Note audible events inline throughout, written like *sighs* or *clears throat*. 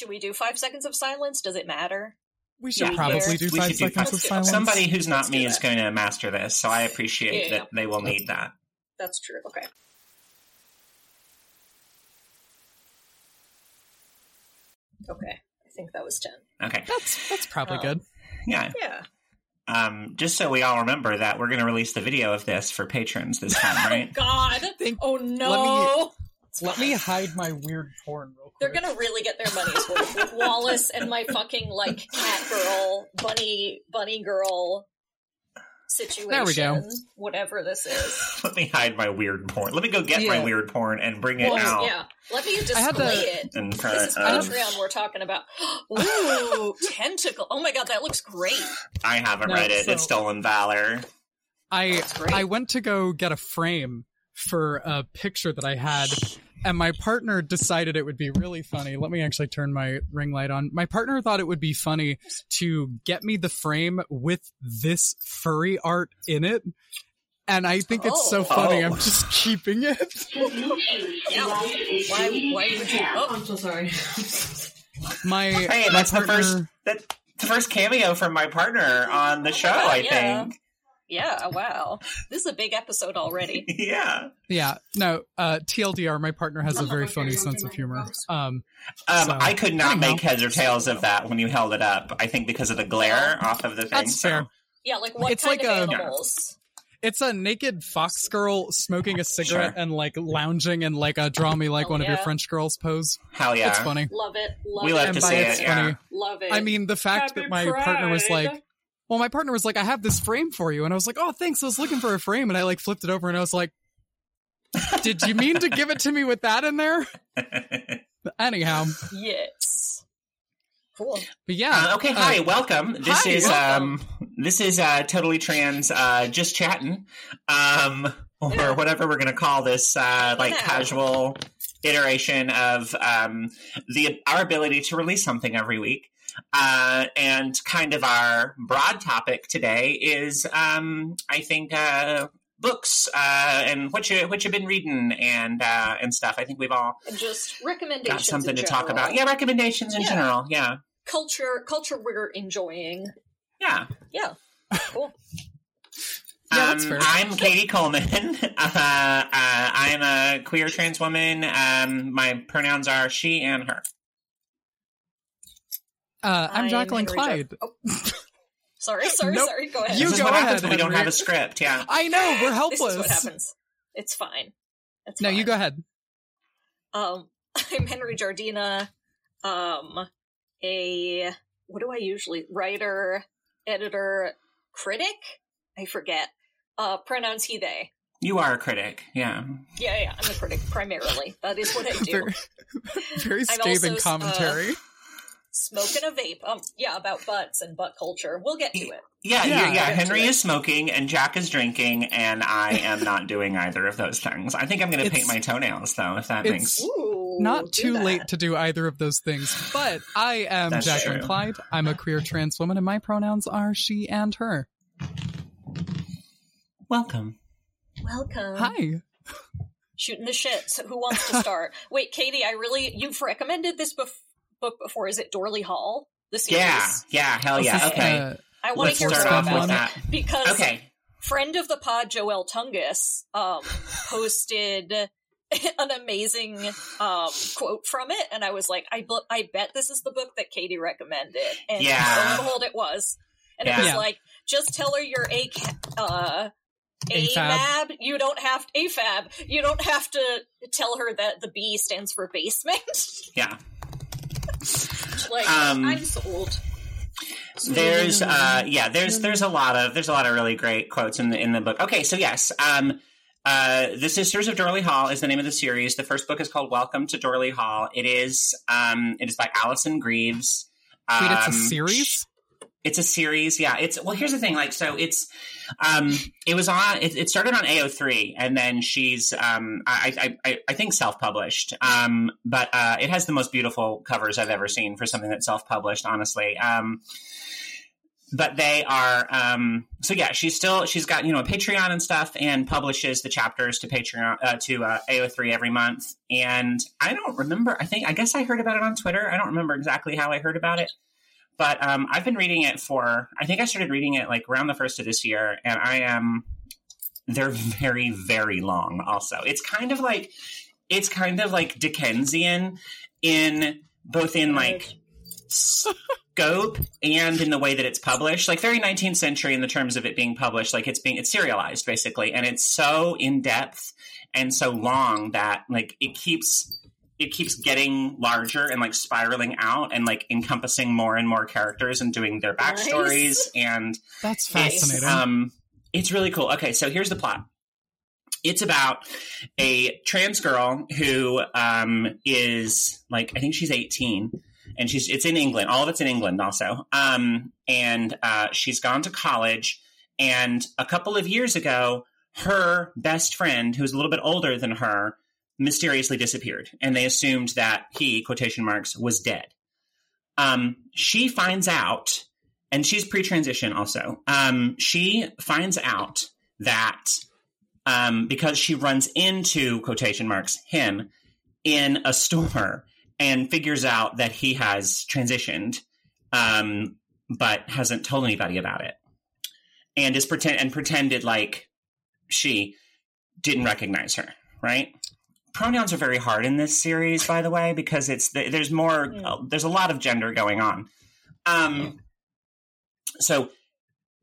Should we do five seconds of silence? Does it matter? We should Yeah, probably we do should five do seconds five- of silence. Somebody who's not Let's me is going to master this, so I appreciate Yeah, that they will need that. That's true. Okay. Okay. I think that was 10. Okay, That's that's probably Oh. good. yeah. Yeah. Um, just so we all remember that we're going to release the video of this for patrons this time, *laughs* right? God. Think- oh no. It's Let me hide my weird porn real quick. They're gonna really get their money's worth with *laughs* Wallace and my fucking like cat girl, bunny, bunny girl situation. There we go. Whatever this is. *laughs* Let me hide my weird porn. Let me go get my weird porn and bring it Well, out. yeah. Let me display I had to- it. In This front is of, Patreon we're talking about. *gasps* Ooh, tentacle. Oh my god, that looks great. I haven't No, read it. so- it's Stolen Valor. I I went to go get a frame for a picture that I had, and my partner decided it would be really funny. Let me actually turn my ring light on. My partner thought it would be funny to get me the frame with this furry art in it. And I think it's so Oh. funny. Oh. I'm just keeping it. *laughs* Yeah. Why, why would you? Oh, I'm so sorry. My Hey, my that's partner, the first that the first cameo from my partner on the oh, show. I yeah. think. Yeah. Wow. This is a big episode already. *laughs* Yeah. Yeah, no. Uh, TLDR, my partner has a very funny sense of humor. Um, Um, So, I could not anyhow. make heads or tails of that when you held it up. I think because of the glare off of the thing. That's so- fair. Yeah, like what It's kind like of a- animals? It's a naked fox girl smoking a cigarette and like lounging in like a draw me like Oh, one of your. French girls pose. Hell yeah. It's funny. Love it. Love We it. love And to by see it's it. Yeah. funny. Love it. I mean, the fact Happy that my partner was like, well, my partner was like, I have this frame for you. And I was like, oh, thanks. I was looking for a frame. And I like flipped it over and I was like, did you mean to give it to me with that in there? *laughs* Anyhow, yes. Cool. but yeah. Uh, okay, uh, hi, welcome. This hi, is welcome. um this is uh totally trans uh just chatting. Um or Yeah. whatever we're gonna call this uh like Yeah. casual iteration of um the our ability to release something every week. Uh and kind of our broad topic today is um I think uh books uh and what you what you've been reading and uh and stuff. I think we've all just recommendations. got something in to talk about. Yeah, recommendations in Yeah. general. Yeah. Culture, culture we're enjoying. Yeah. Yeah. Cool. Yeah, that's Um, fair. I'm Katie Coleman. *laughs* uh, uh, I'm a queer trans woman. Um, my pronouns are she and her. Uh, I'm Jacqueline Henry Clyde. Jo- oh. *laughs* sorry, *laughs* sorry, Nope. sorry. Go ahead. You this is go what ahead, happens when we don't have a script. Yeah. *laughs* I know, we're this helpless. is what happens. It's fine. It's No, fine. you go ahead. Um, I'm Henry Jardina. Um, a what do I usually writer, editor, critic? I forget. Uh, pronouns he they. You are a critic. Yeah. Yeah, yeah. I'm a critic primarily. That is what I do. Very, very I'm scathing also, uh, commentary. Smoking a vape. Um, yeah, about butts and butt culture. We'll get to it. Yeah, Yeah. yeah, yeah. Get to Henry is smoking and Jack is drinking, and I am *laughs* not doing either of those things. I think I'm going to paint my toenails, though, if that it's- makes. Ooh, Not too that. late to do either of those things, but I am That's Jacqueline true. Clyde. I'm a queer trans woman, and my pronouns are she and her. Welcome. Welcome. Hi. Shooting the shit. So who wants to start? *laughs* Wait, Katie, I really you've recommended this bef- book before. Is it Dorley Hall? The series. Yeah, yeah, hell yeah. Okay. uh, I want to hear start more off about with that. because Okay. friend of the pod Joel Tungus um posted *laughs* an amazing um quote from it and I was like I bu- I bet this is the book that Katie recommended and Yeah. lo and behold it was and it was Yeah. like just tell her you're a uh AFAB. AFAB. You don't have AFAB. You don't have to tell her that the B stands for basement. Yeah. *laughs* like Um, I'm sold. there's uh yeah there's there's a lot of there's a lot of really great quotes in the in the book. Okay so yes um uh the sisters of dorley hall is the name of the series. The first book is called welcome to dorley hall. It is um it is by alyson greaves. Wait, it's a Um, series? It's a series. Yeah it's well here's the thing like so it's um it was on it, it started on ao3 and then she's um i i i, think self-published. Um but uh it has the most beautiful covers i've ever seen for something that's self-published honestly. Um but they are um so yeah she's still she's got you know a patreon and stuff and publishes the chapters to patreon uh, to uh, ao3 every month. And i don't remember i think i guess i heard about it on twitter. I don't remember exactly how i heard about it but um i've been reading it for i think i started reading it like around the first of this year and i am they're very very long also. It's kind of like it's kind of like dickensian in both in like scope and in the way that it's published. Like very 19th century in the terms of it being published like it's being it's serialized basically and it's so in depth and so long that like it keeps it keeps getting larger and like spiraling out and like encompassing more and more characters and doing their backstories Nice. and That's it's, fascinating. um, it's really cool. Okay, so here's the plot. It's about a trans girl who um, is like I think she's 18, and she's it's in England. All of it's in England also. Um, and uh, she's gone to college, and a couple of years ago, her best friend, who's a little bit older than her, mysteriously disappeared, and they assumed that he quotation marks was dead. Um, she finds out and she's pre-transition also. Um, she finds out that um, because she runs into quotation marks him in a store and figures out that he has transitioned, um, but hasn't told anybody about it, and is pretend and pretended like she didn't recognize her. Right? Pronouns are very hard in this series, by the way, because it's there's more. Mm. there's a lot of gender going on. Um, so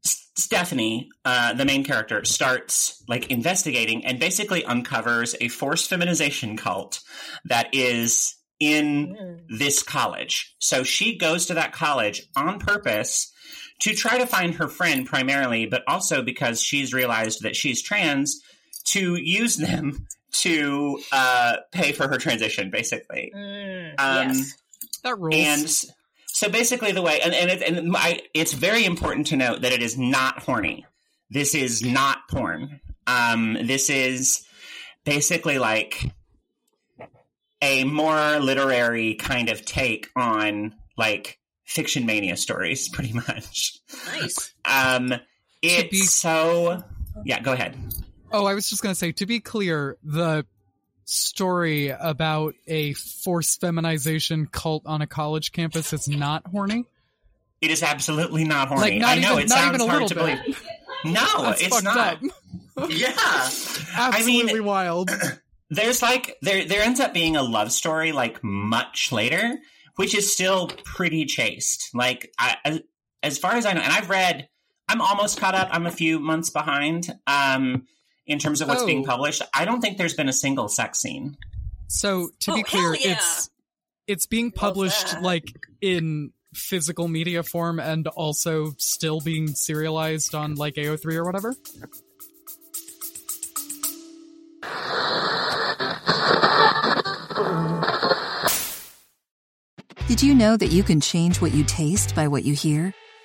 S- Stephanie, uh, the main character, starts like investigating and basically uncovers a forced feminization cult that is in Mm. this college. So she goes to that college on purpose to try to find her friend primarily, but also because she's realized that she's trans to use them to uh, pay for her transition, basically. Mm. Um, yes. that rules. And so basically, the way, and, and, it, and my, it's very important to note that it is not horny. This is not porn. Um, this is basically like a more literary kind of take on like Fictionmania stories, pretty *laughs* much. Nice. Um, it's be- so. Yeah, go ahead. Oh, I was just gonna say, to be clear, the story about a forced feminization cult on a college campus is not horny. It is absolutely not horny. Like, not I know even- it not sounds even a hard little to bit. believe. No, *laughs* That's it's not. up. *laughs* Yeah. *laughs* Absolutely wild. *clears throat* there's like there there ends up being a love story like much later which is still pretty chaste like I, as, as far as i know and i've read i'm almost caught up i'm a few months behind um in terms of what's being Oh. published i don't think there's been a single sex scene So to Oh, be clear, yeah. it's it's being published like in physical media form and also still being serialized on like AO3 or whatever. Did you know that you can change what you taste by what you hear?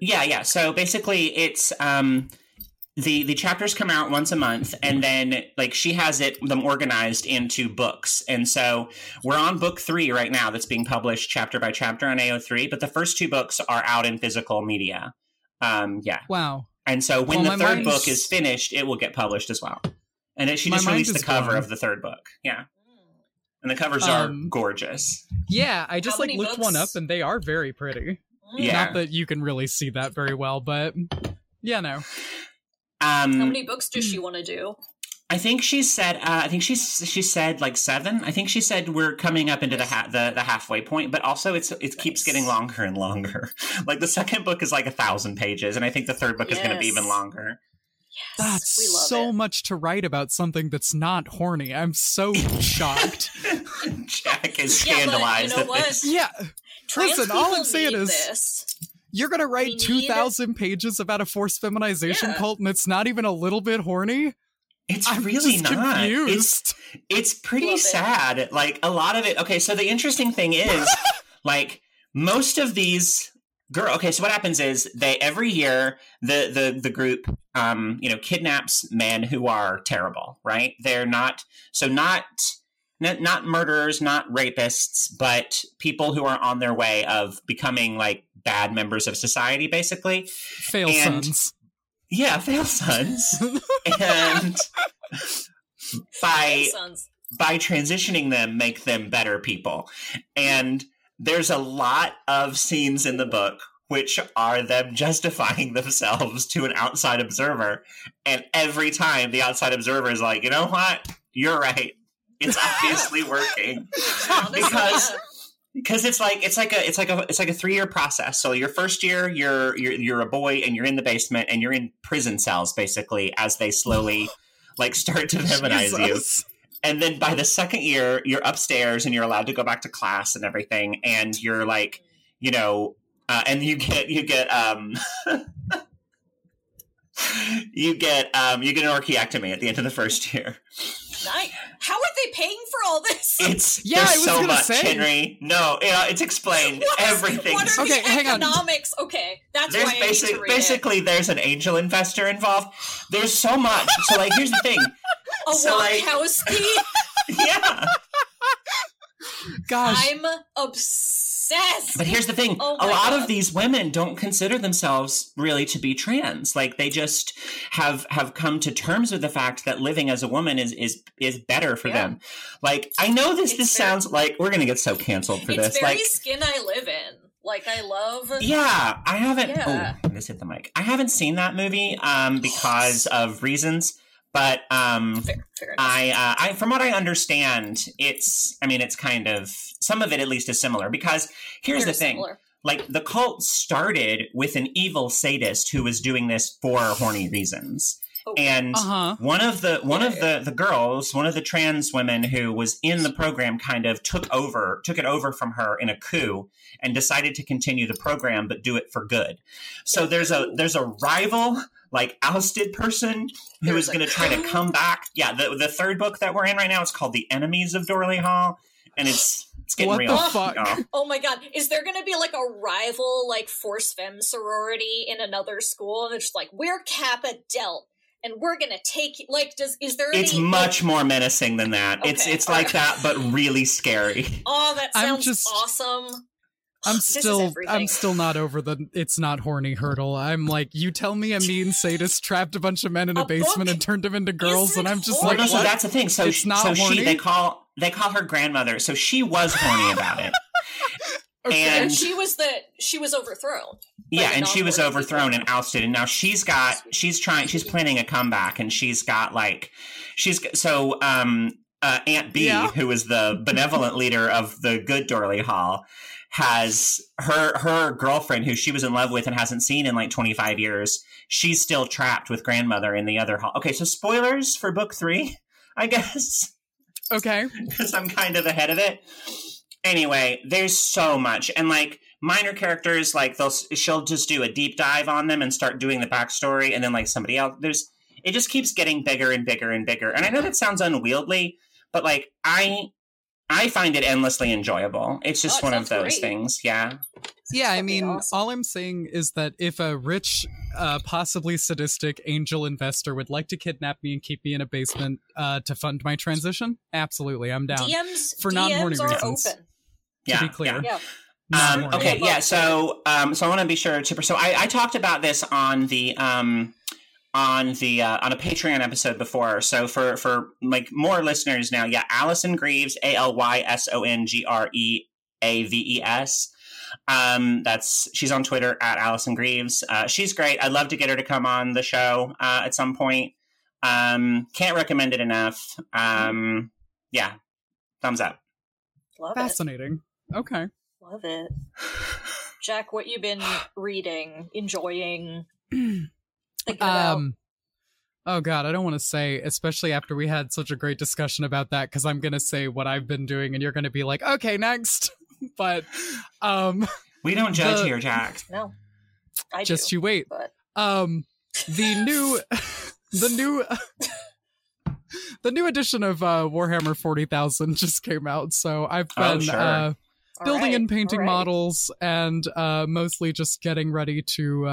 yeah yeah. So basically it's um the the chapters come out once a month and then like she has it them organized into books. And so we're on book three right now that's being published chapter by chapter on ao3 but the first two books are out in physical media. Um yeah. Wow. and so when Well, the third mind's- book is finished it will get published as well. And it, she just mind released the cover blown. of the third book. Yeah. And the covers are Um, gorgeous. Yeah, I just How like many looked one up and they are very pretty. Yeah. Not that you can really see that very well, but yeah, no. um How many books does she want to do? I think she said. Uh, I think she's she said like seven. I think she said we're coming up into the ha- the, the halfway point, but also it's it keeps getting longer and longer. *laughs* like the second book is like a thousand pages, and I think the third book is going to be even longer. That's we love so it. much to write about something that's not horny. I'm so *laughs* shocked. Jack is Yeah, but you scandalized know at what? this. yeah. Trans Listen, all I'm saying is- this. You're gonna write We two need- pages about a forced feminization Yeah. cult, and it's not even a little bit horny. It's I'm really just not. It's confused. it's pretty Love it. sad. Like a lot of it. Okay, so the interesting thing is, *laughs* like most of these girl. Okay, so what happens is they every year the the the group, um, you know, kidnaps men who are terrible. Right? They're not so not. Not, not murderers, not rapists, but people who are on their way of becoming like bad members of society, basically. Fail and- sons. Yeah, fail sons. *laughs* and by Sons. by transitioning them make them better people and there's a lot of scenes in the book which are them justifying *laughs* themselves to an outside observer and every time the outside observer is like you know what you're right it's obviously working *laughs* Because- yeah. because it's like it's like a it's like a it's like a three year process. So your first year, you're you're you're a boy and you're in the basement and you're in prison cells basically as they slowly *sighs* like start to feminize you. And then by the second year, you're upstairs and you're allowed to go back to class and everything. And you're like, you know, uh, and you get you get um. *laughs* you get um you get an orchiectomy at the end of the first year. Nice. How are they paying for all this? *laughs* It's *laughs* Yeah, there's I was so gonna much, say. Henry. No, yeah, uh, it's explained. What is- Everything. What are Okay, the hang on. economics? Okay, that's There's why I need basic, to read it. basically there's an angel investor involved. There's so much. So like here's the thing. a so, like- Wachowski. *laughs* Yeah. Gosh, I'm obsessed. But here's the thing. *laughs* Oh a lot God. of these women don't consider themselves really to be trans. Like they just have have come to terms with the fact that living as a woman is is is better for Yeah. them. Like I know this It's this very- sounds like we're going to get so canceled for this. Like skin I live in. Like I love. Yeah, I haven't. Yeah. Oh, this hit the mic. I haven't seen that movie um, because *gasps* of reasons, but um, Fair, fair. I, uh, I, from what I understand, it's. I mean, it's kind of some of it at least is similar because here's Very the thing: similar. like the cult started with an evil sadist who was doing this for horny reasons, Okay. and uh huh. one of the one Yeah, of the the girls, one of the trans women who was in the program, kind of took over took it over from her in a coup and decided to continue the program but do it for good. So there's a there's a rival like ousted person who There's is a going to try to come back. Yeah, the the third book that we're in right now is called The Enemies of Dorley Hall, and it's it's getting What the real. fuck? y'all. *laughs* Oh my god, is there gonna be like a rival, like Force Fem sorority in another school? And it's just like, we're Kappa Delt, and we're gonna take. Like, does is there It's any. much more menacing than that. It's Okay, it's like that, but really scary. *laughs* Oh, that I'm sounds just- awesome. I'm still. I'm still not over the it's not horny hurdle. I'm like, you tell me a mean *laughs* sadist trapped a bunch of men in a, A basement and turned them into girls, and I'm just Well, like, no, so that's the thing. So, It's not so she they call they call her grandmother. So she was horny about it. *laughs* Okay. and- And she was the she was overthrown. yeah, and she was overthrown people. and ousted, and now she's got she's trying she's planning a comeback, and she's got like she's so um uh, Aunt B, Yeah. who is the benevolent leader of the good Dorley Hall, has her her girlfriend who she was in love with and hasn't seen in like 25 years. She's still trapped with grandmother in the other hall. Okay, so spoilers for book three, *laughs* I guess. okay. *laughs* because I'm kind of ahead of it. Anyway, there's so much, and like minor characters, like they'll she'll just do a deep dive on them and start doing the backstory, and then like somebody else, there's it just keeps getting bigger and bigger and bigger. And I know that sounds unwieldy, but like I I find it endlessly enjoyable. It's just Oh, it one of those great. things. Yeah, Yeah, I mean, awesome. all I'm saying is that if a rich, uh, possibly sadistic angel investor would like to kidnap me and keep me in a basement uh, to fund my transition, absolutely, I'm down. DMs For non-horny reasons. open. yeah, be clear. yeah. Yeah. Um, okay, yeah. So, um, so I want to be sure to. So, I, I talked about this on the um, on the uh, on a Patreon episode before. So, for for like more listeners now, yeah, Alyson Greaves, A L Y S O N G R E A V E S. Um, that's she's on Twitter at Alyson Greaves. Uh, she's great. I'd love to get her to come on the show uh, at some point. Um, can't recommend it enough. Um, yeah, thumbs up. Love it. Fascinating. Okay. Love it. Jack, what you been *sighs* reading, enjoying, *clears throat* thinking about? Um. Oh God, I don't want to say, especially after we had such a great discussion about that, because I'm gonna say what I've been doing, and you're gonna be like, okay, next. *laughs* but, um, We don't judge The- here, Jack. no. I just do, you wait. but Um, the new, *laughs* the new, *laughs* the new edition of uh, Warhammer Forty Thousand just came out, so I've Oh, been sure. uh, building right, and painting all right. models, and uh, mostly just getting ready to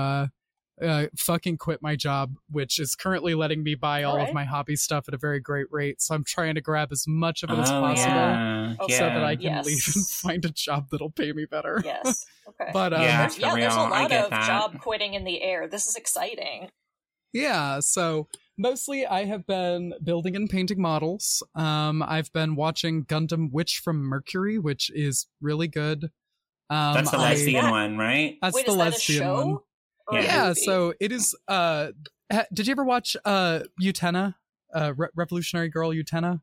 uh, fucking quit my job, which is currently letting me buy all All of my hobby stuff at a very great rate. So I'm trying to grab as much of it as Oh, possible. yeah. So yeah. that I can Yes. leave and find a job that'll pay me better. Yes. *laughs* Okay. But um, Yeah. yeah. There's- yeah, there's a lot of that. job quitting in the air. This is exciting. Yeah. So mostly I have been building and painting models. Um, I've been watching Gundam Witch from Mercury, which is really good. Um, That's the lesbian That- one, right? That's Wait, the is that a lesbian show? one. Or Yeah, movie? so it is. Uh, ha- did you ever watch uh Utena, uh, Re- Revolutionary Girl Utena?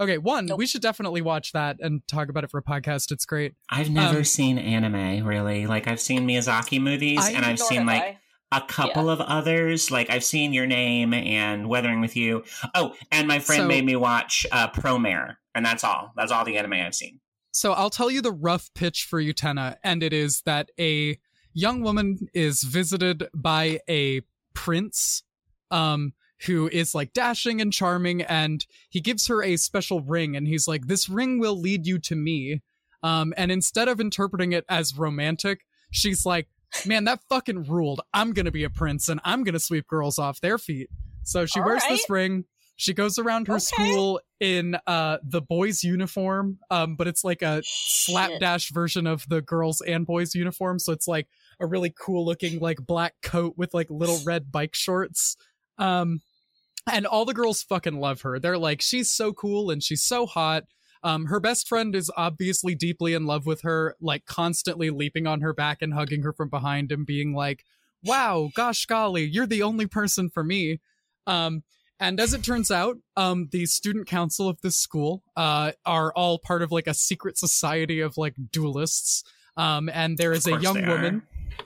Okay, one, Nope. we should definitely watch that and talk about it for a podcast. It's great. I've never Um, seen anime really. Like I've seen Miyazaki movies, I- and I've seen like I. a couple of others. Like I've seen Your Name and Weathering with You. Oh, and my friend So- made me watch uh, Promare, and that's all. That's all the anime I've seen. So I'll tell you the rough pitch for Utena, and it is that a young woman is visited by a prince, um, who is like dashing and charming, and he gives her a special ring, and he's like, "This ring will lead you to me." Um, and instead of interpreting it as romantic, she's like, "Man, that fucking ruled. I'm gonna be a prince, and I'm gonna sweep girls off their feet." So she All wears this ring. She goes around her Okay. school in uh the boys' uniform, um, but it's like a Shit. slapdash version of the girls and boys uniform so it's like a really cool looking like black coat with like little *laughs* red bike shorts. Um and all the girls fucking love her. They're like she's so cool and she's so hot. Um her best friend is obviously deeply in love with her like constantly leaping on her back and hugging her from behind and being like wow gosh golly you're the only person for me. Um and as it turns out, um, the student council of this school uh, are all part of like a secret society of like duelists. Um, and there is a young woman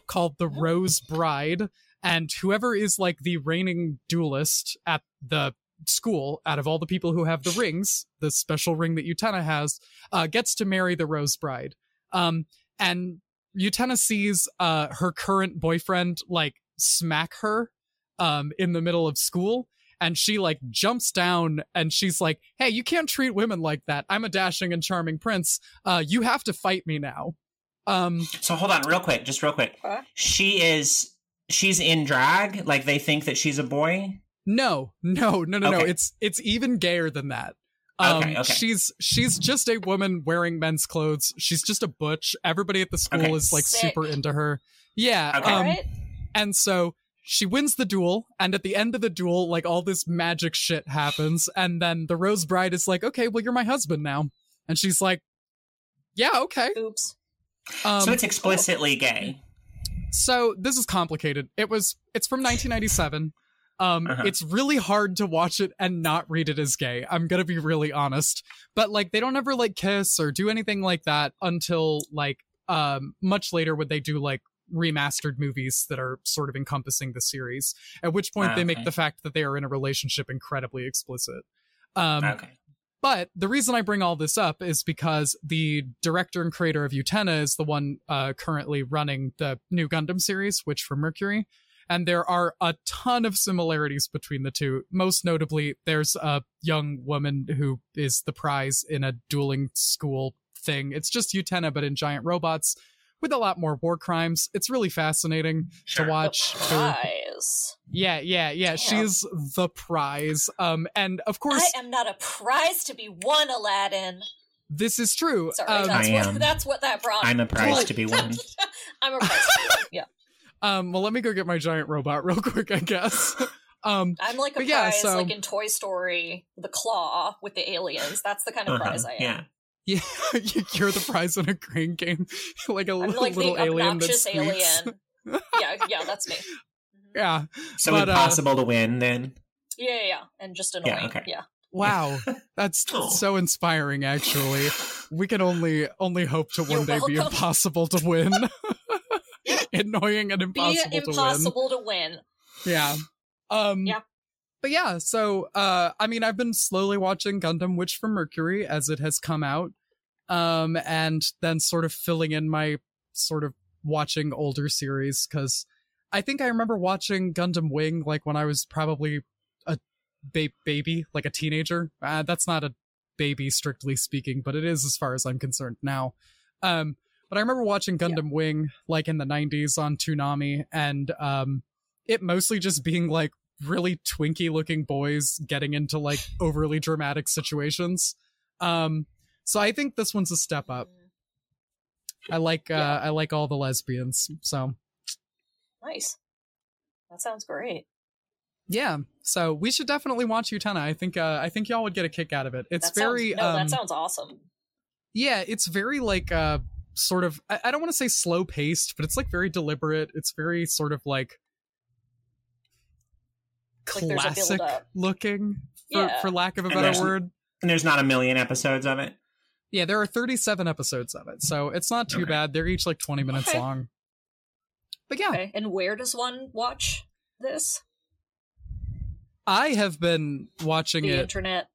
called the Rose Bride, and whoever is like the reigning duelist at the school, out of all the people who have the rings, the special ring that Utena has, uh, gets to marry the Rose Bride. Um, and Utena sees uh, her current boyfriend like smack her um, in the middle of school and she like jumps down and she's like hey you can't treat women like that. I'm a dashing and charming prince. Uh you have to fight me now um So hold on, real quick, just real quick. Huh? She is. She's in drag. Like they think that she's a boy. no no no no no it's it's even gayer than that um Okay, okay. she's she's just a woman wearing men's clothes she's just a butch everybody at the school Okay. is like Sick. super into her yeah Okay. Um right. And so she wins the duel, and at the end of the duel, like all this magic shit happens, and then the Rose Bride is like, "Okay, well, you're my husband now," and she's like, "Yeah, okay." Oops. Um, so it's explicitly gay. so this is complicated. It was it's from 1997. Um, Uh-huh. it's really hard to watch it and not read it as gay. I'm gonna be really honest, but like they don't ever like kiss or do anything like that until like um much later when they do like remastered movies that are sort of encompassing the series. At which point they make the fact that they are in a relationship incredibly explicit. Um, okay. But the reason I bring all this up is because the director and creator of Utena is the one uh, currently running the new Gundam series, Witch for Mercury. And there are a ton of similarities between the two. Most notably, there's a young woman who is the prize in a dueling school thing. It's just Utena, but in giant robots with a lot more war crimes. It's really fascinating Sure. to watch. Prize. yeah, yeah, yeah. Damn. She's the prize. Um, and of course, I am not a prize to be won, Aladdin. this is true. Sorry, Um, that's I what am. that's what that brought. I'm a *laughs* prize to be won. I'm a prize to be won. Yeah, *laughs* Um, well, let me go get my giant robot *laughs* real quick, I guess. um, I'm like a But yeah, prize, so- like in Toy Story, the claw with the aliens. That's the kind of Uh-huh, prize I am. Yeah. yeah, you're the prize in a crane game, like a I'm little, the little alien that obnoxious alien. yeah, yeah, that's me. Yeah. So But, uh, impossible to win then. Yeah, yeah, yeah, and just annoying. okay. Yeah, Wow, *laughs* that's Oh. so inspiring. Actually, we can only only hope to You're one day be impossible to win. *laughs* *laughs* Annoying and be impossible, to win. impossible to win. Yeah. Um Yeah. But yeah, so uh I mean I've been slowly watching Gundam Witch from Mercury as it has come out. Um and then sort of filling in my sort of watching older series cuz I think I remember watching Gundam Wing like when I was probably a ba- baby, like a teenager. Uh, that's not a baby strictly speaking, but it is as far as I'm concerned now. Um, but I remember watching Gundam Wing like in the 90s on Toonami and um, it mostly just being like really twinky looking boys getting into like *laughs* overly dramatic situations. Um, so I think this one's a step up. I like uh, Yeah. I like all the lesbians. So Nice. That sounds great. yeah, so we should definitely watch Utena. I think uh, I think y'all would get a kick out of it. It's that very sounds, no, um, that sounds awesome. yeah, it's very like uh sort of I, I don't want to say slow paced, but it's like very deliberate. It's very sort of like Like there's a classic build-up. looking for, Yeah. for lack of a better there's- word. And there's not a million episodes of it. Yeah, there are 37 episodes of it, so it's not too Okay. bad. They're each like 20 minutes Okay. long. But yeah, Okay. And where does one watch this? I have been watching The it internet.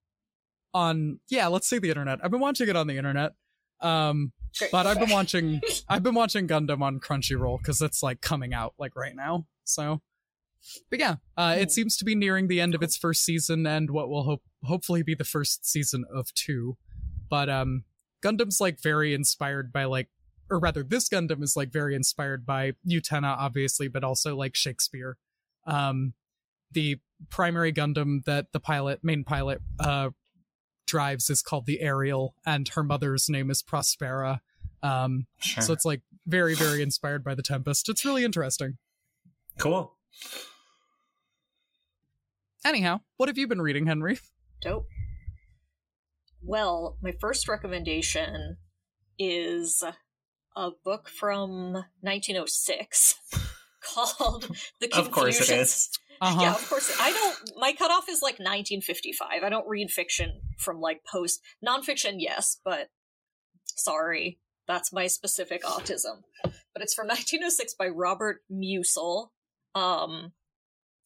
on yeah, let's say the internet. I've been watching it on the internet. Um Great. but I've been *laughs* watching I've been watching Gundam on Crunchyroll cuz it's like coming out like right now. So but yeah, uh, it seems to be nearing the end of its first season and what will hope hopefully be the first season of 2. But um Gundam's like very inspired by like or rather this Gundam is like very inspired by Utena obviously, but also like Shakespeare. Um the primary Gundam that the pilot main pilot uh drives is called the Ariel, and her mother's name is Prospera. Um, Sure. so it's like very, very inspired by the Tempest. It's really interesting. cool. Anyhow, what have you been reading, Henry? Dope. Well, my first recommendation is a book from 1906 *laughs* called The Confusion. Of course it is. Uh-huh. Yeah, of course. I don't. My cutoff is like 1955. I don't read fiction from like post nonfiction. Yes, but sorry, that's my specific autism. But it's from 1906 by Robert Musil. Um,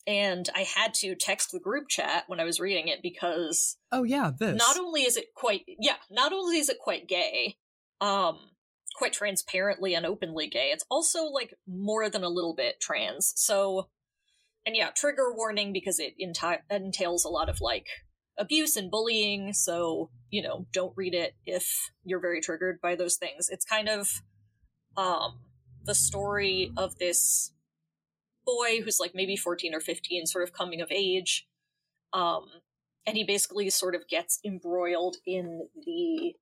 and I had to text the group chat when I was reading it because Oh yeah, this. not only is it quite yeah, not only is it quite gay, um, quite transparently and openly gay, it's also like more than a little bit trans. So, and yeah, trigger warning because it enti- entails a lot of like abuse and bullying. So you know, don't read it if you're very triggered by those things. It's kind of um the story of this boy who's like maybe 14 or 15 sort of coming of age um and he basically sort of gets embroiled in the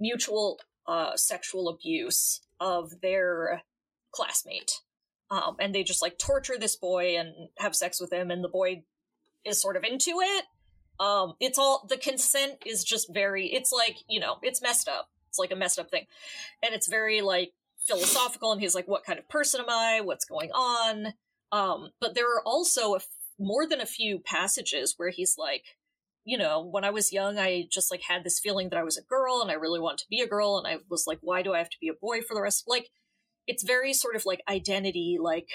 mutual uh, sexual abuse of their classmate. Um, and they just like torture this boy and have sex with him, and the boy is sort of into it. Um, it's all the consent is just very. It's like you know, it's messed up. It's like a messed up thing, and it's very like philosophical. And he's like, "What kind of person am I? What's going on?" Um, but there are also a f- more than a few passages where he's like, you know, when I was young, I just like had this feeling that I was a girl and I really wanted to be a girl. And I was like, why do I have to be a boy for the rest? Like, it's very sort of like identity, like,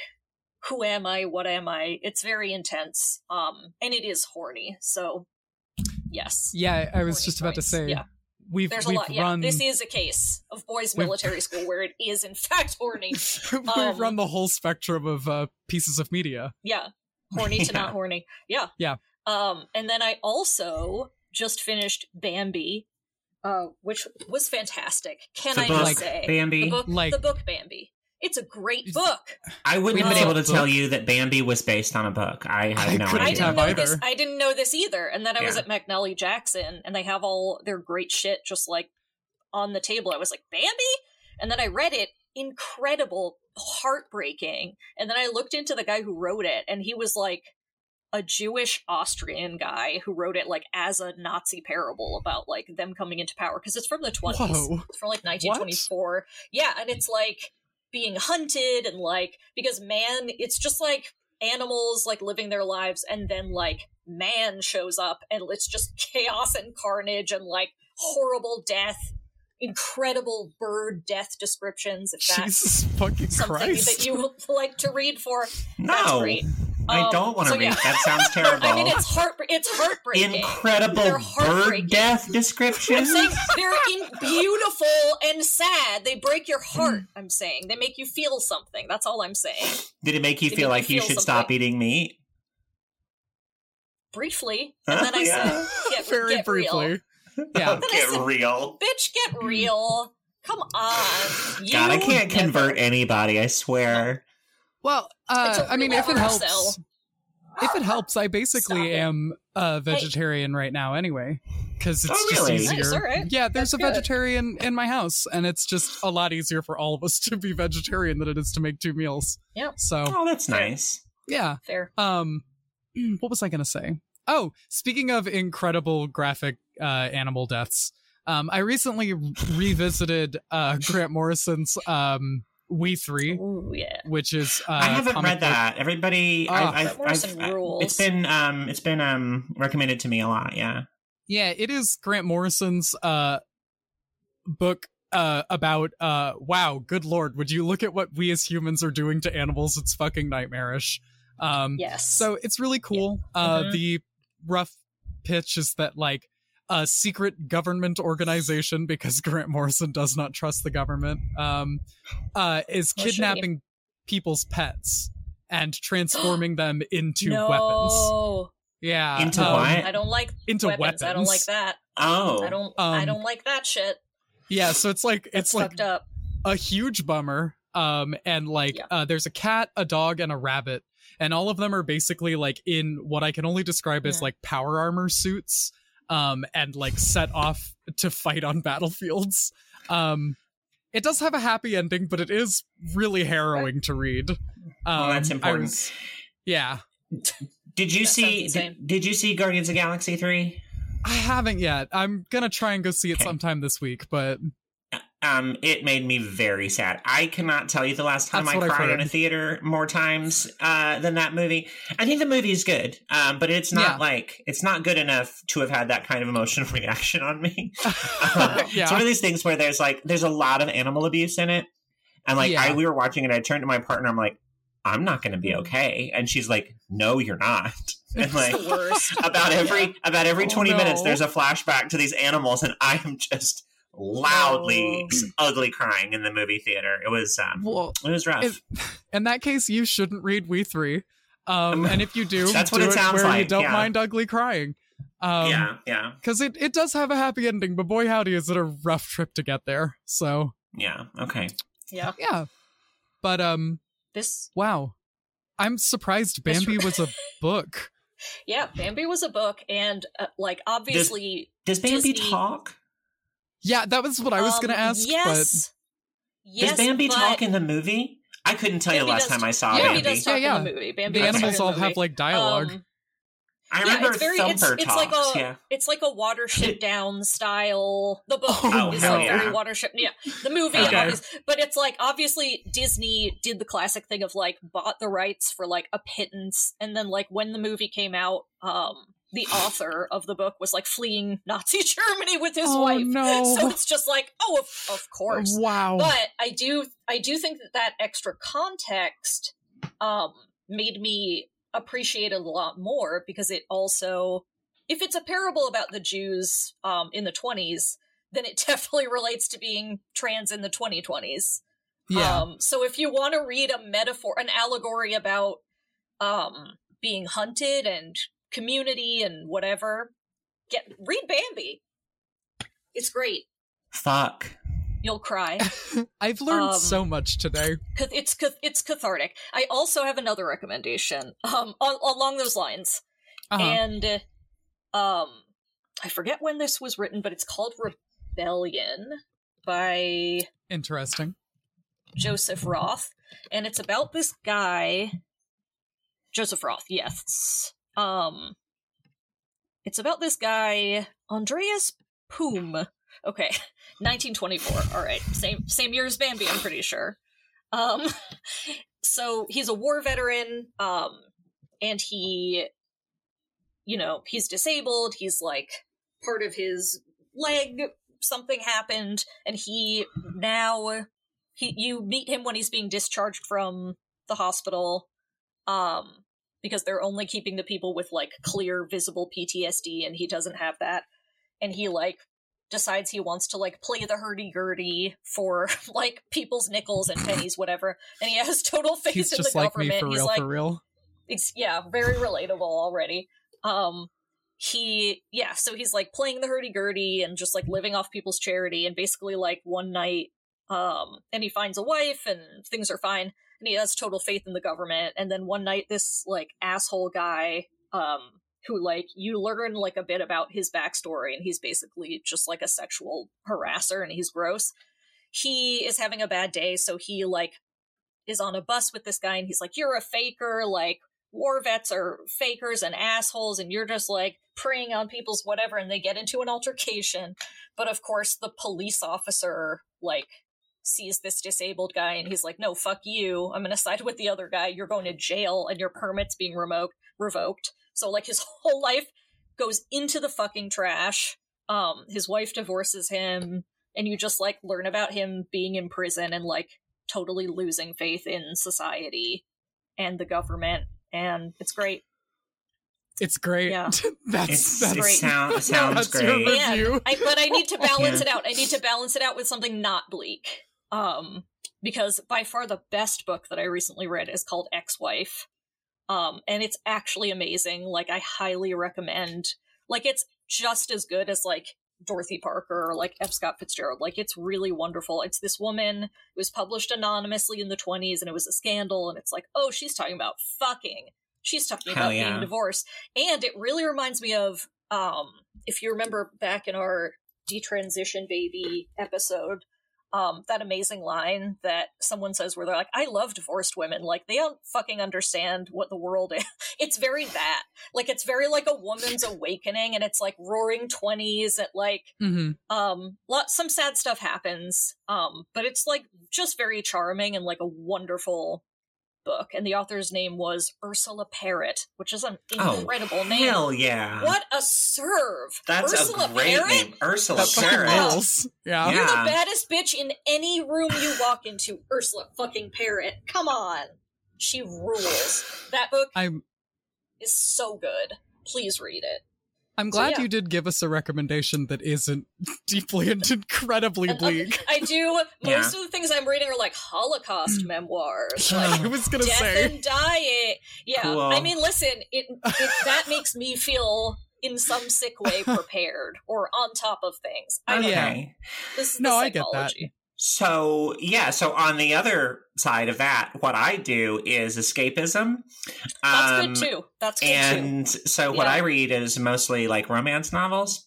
who am I? What am I? It's very intense. Um, and it is horny. So, yes. Yeah, I was Horny just about to say Yeah. we've There's we've lot. Yeah. run This is a case of boys' military school where it is, in fact, horny. *laughs* we've um, run the whole spectrum of uh, pieces of media. Yeah. Horny to *laughs* Yeah. not horny. Yeah. Yeah. Um, and then I also just finished Bambi, uh, which was fantastic. Can The I book, just say Bambi. the book, Like- the book Bambi? It's a great book. I wouldn't have been able to tell you that Bambi was based on a book. I had I no couldn't I idea. didn't know either. this. I didn't know this either. And then I was at McNally Jackson, and they have all their great shit just like on the table. I was like, Bambi, and then I read it. Incredible, heartbreaking. And then I looked into the guy who wrote it, and he was like a Jewish Austrian guy who wrote it like as a Nazi parable about like them coming into power because it's from the 20s. Whoa. It's from like 1924. Yeah, and it's like being hunted and like because man, it's just like animals like living their lives and then like man shows up and it's just chaos and carnage and like horrible death, incredible bird death descriptions if that's Jesus fucking something Christ! that you would *laughs* like to read for. no. That's great. I Um, don't want to so read. yeah. That *laughs* sounds terrible. I mean, it's heart. It's heartbreaking. Incredible They're bird heartbreaking. death I'm descriptions. saying they're in beautiful and sad. They break your heart. Hmm. I'm saying they make you feel something. That's all I'm saying. Did it make you They feel like you you feel should stop eating meat? Briefly, *laughs* and then I Yeah. said, "Get, Very get briefly. real, Yeah. Get said- real. bitch, get *clears throat* real. Come on, you God, I can't never- convert anybody. I swear. Well, It's uh, a I mean, if it helps, sell. if it helps, I basically am a vegetarian right now anyway, because it's Oh, just easier. Nice, all right. Yeah, there's That's a good. vegetarian in my house, and it's just a lot easier for all of us to be vegetarian than it is to make two meals. Yep. So Oh, that's nice. yeah. Fair. Um, *clears throat* what was I gonna say? Oh, speaking of incredible graphic uh, animal deaths, um, I recently revisited uh, Grant Morrison's um, We Three, Ooh, yeah. which is uh, I haven't comic read book- that. Everybody, Ah. I've, I've, I've- rules. it's been, um, it's been, um, recommended to me a lot. Yeah. Yeah, it is Grant Morrison's uh book uh about uh wow, good lord, would you look at what we as humans are doing to animals? It's fucking nightmarish. Um Yes. so it's really cool. Uh Mhm. the rough pitch is that like a secret government organization because *laughs* Grant Morrison does not trust the government um uh is Well, kidnapping people's pets and transforming *gasps* them into no. weapons. Yeah. Into um, what? I don't like Into weapons. I don't like that. Oh, I don't. I Um, don't like that shit. Yeah, so it's like it's like fucked up. a huge bummer. Um, and like Yeah. uh, there's a cat, a dog, and a rabbit, and all of them are basically like in what I can only describe as like power armor suits, um, and like set off to fight on battlefields. Um, it does have a happy ending, but it is really harrowing to read. Um, Well, that's I important. was- yeah, did you That see? Did, did you see Guardians of Galaxy three? I haven't yet. I'm gonna try and go see it Okay. sometime this week, but Um, it made me very sad. I cannot tell you the last time That's I cried in a theater more times uh, than that movie. I think the movie is good, um, but it's not Yeah. like it's not good enough to have had that kind of emotional *laughs* reaction on me. *laughs* Um, It's one of these things where there's like there's a lot of animal abuse in it, and like Yeah. I we were watching it. I turned to my partner. I'm like, I'm not going to be Mhm. okay, and she's like, No, you're not. *laughs* And like It's the worst. about every about every Oh, 20 minutes there's a flashback to these animals and i am just loudly Oh. ugly crying in the movie theater it was um well, it was rough If- *laughs* in that case, you shouldn't read We Three. Um, and if you do, *laughs* That's what do it sounds where you like, don't yeah. mind ugly crying. Um, yeah yeah because it, it does have a happy ending, but boy howdy is it a rough trip to get there. So yeah okay yeah. yeah, but um, This. wow, I'm surprised Bambi right. was a *laughs* book. Yeah. Bambi was a book, and uh, like obviously. does bambi Disney- talk Yeah, that was what I was um, gonna ask. Yes. Yes. does bambi but talk in the movie i couldn't tell you last does time i saw Yeah, Bambi bambi does talk Yeah, in the movie. Bambi the does animals all the have like dialogue. Um, i yeah, remember it's very. It's, thumper it's talks like a. yeah It's like a Watership *laughs* Down style. The book Oh, is like yeah. very Watership. Yeah, the movie, Okay. obvious- but it's like obviously Disney did the classic thing of like bought the rights for like a pittance, and then like when the movie came out, um, the author of the book was like fleeing Nazi *laughs* Germany with his oh wife. no! So it's just like, oh, of, of course. wow. But I do, I do think that that extra context um, made me appreciate it a lot more because it also, if it's a parable about the Jews um, in the twenties, then it *laughs* definitely relates to being trans in the 2020s. yeah. Um, so if you want to read a metaphor, an allegory about um, being hunted and community and whatever, get read Bambi. It's great. fuck You'll cry. *laughs* I've learned um, so much today. Cath- it's cath- it's cathartic. I also have another recommendation um along those lines. Uh-huh. And um I forget when this was written, but it's called Rebellion by Interesting. Joseph Roth and it's about this guy Joseph Roth, yes. Um it's about this guy Andreas Pum. Okay. *laughs* 1924. All right. Same same year as Bambi, I'm pretty sure. Um *laughs* so he's a war veteran um and he you know, he's disabled, he's like part of his leg something happened and he now he you meet him when he's being discharged from the hospital um because they're only keeping the people with like clear visible PTSD and he doesn't have that. And he like decides he wants to like play the hurdy-gurdy for *laughs* like people's nickels and pennies *laughs* whatever and he has total faith He's in the like government me for he's real, like for real. it's, yeah, very relatable already. Um, he, yeah, so he's like playing the hurdy gurdy and just like living off people's charity. And basically, like one night, um, and he finds a wife and things are fine. And he has total faith in the government. And then one night, this like asshole guy, um, who like you learn like a bit about his backstory, and he's basically just like a sexual harasser and he's gross. He is having a bad day, so he like is on a bus with this guy and he's like, You're a faker, like war vets are fakers and assholes, and you're just like preying on people's whatever, and they get into an altercation. But of course, the police officer, like, sees this disabled guy and he's like, No, fuck you. I'm gonna side with the other guy. You're going to jail and your permit's being remote revoked. So like his *laughs* whole life goes into the fucking trash. Um, his wife divorces him, and you just like learn about him being in prison and like totally losing faith in society and the government and it's great It's great. Yeah. *laughs* that's It's, that's it great. sound, it sounds *laughs* That's your great. review. and. I, but i need to balance Yeah. it out i need to balance it out with something not bleak um because by far the best book that i recently read is called ex-wife um and it's actually amazing like i highly recommend like it's just as good as like Dorothy Parker or like F. Scott Fitzgerald. Like it's really wonderful. It's this woman it was published anonymously in the 20s and it was a scandal and it's like, oh, she's talking about fucking. She's talking Hell about yeah. being divorced. And it really reminds me of um if you remember back in our detransition baby episode, um, that amazing line that someone says where they're like, I love divorced women. Like, they don't fucking understand what the world is. *laughs* It's very that. Like, it's very like a woman's awakening, and it's like roaring 20s at like, hmm um, lot, some sad stuff happens, um, but it's like just very charming and like a wonderful book. And the author's name was Ursula Parrott, which is an Oh, incredible name. Hell yeah. What a serve! That's Ursula a great Parrott? name. Ursula That fucking Parrott. Parrott. Yeah. You're Yeah. the baddest bitch in any room you walk into, Ursula fucking Parrott. Come on. She rules. That book I'm is so good. Please read it. I'm So, glad yeah. you did give us a recommendation that isn't *laughs* deeply and incredibly And, bleak. I do. Most Yeah. of the things I'm reading are like Holocaust mm. memoirs. *laughs* Like I was gonna death say and diet. Yeah. Cool. I mean, listen, it, it that makes me feel in some sick way *laughs* prepared or on top of things. I don't Okay. Know. This is No, the I get that. So yeah, so on the other side of that, what I do is escapism. That's Um, good too. That's good And so what Yeah. I read is mostly like romance novels.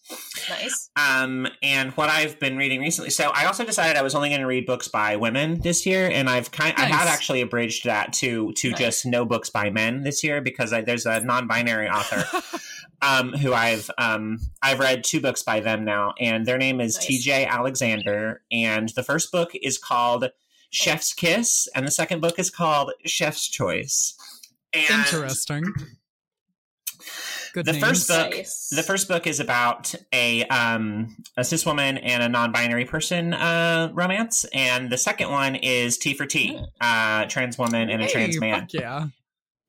Nice. Um, and what I've been reading recently. So I also decided I was only going to read books by women this year, and I've kind I have actually abridged that to to Nice. just no books by men this year because I, there's a non-binary author *laughs* um, who I've um, I've read two books by them now, and their name is Nice. T.J. Alexander, and the first book is called Chef's Kiss, and the second book is called Chef's Choice. And Interesting. Good The names. first book- Nice. The first book is about a um, a cis woman and a non-binary person uh, romance, and the second one is T for T, uh, trans woman and a Hey, trans man. fuck yeah.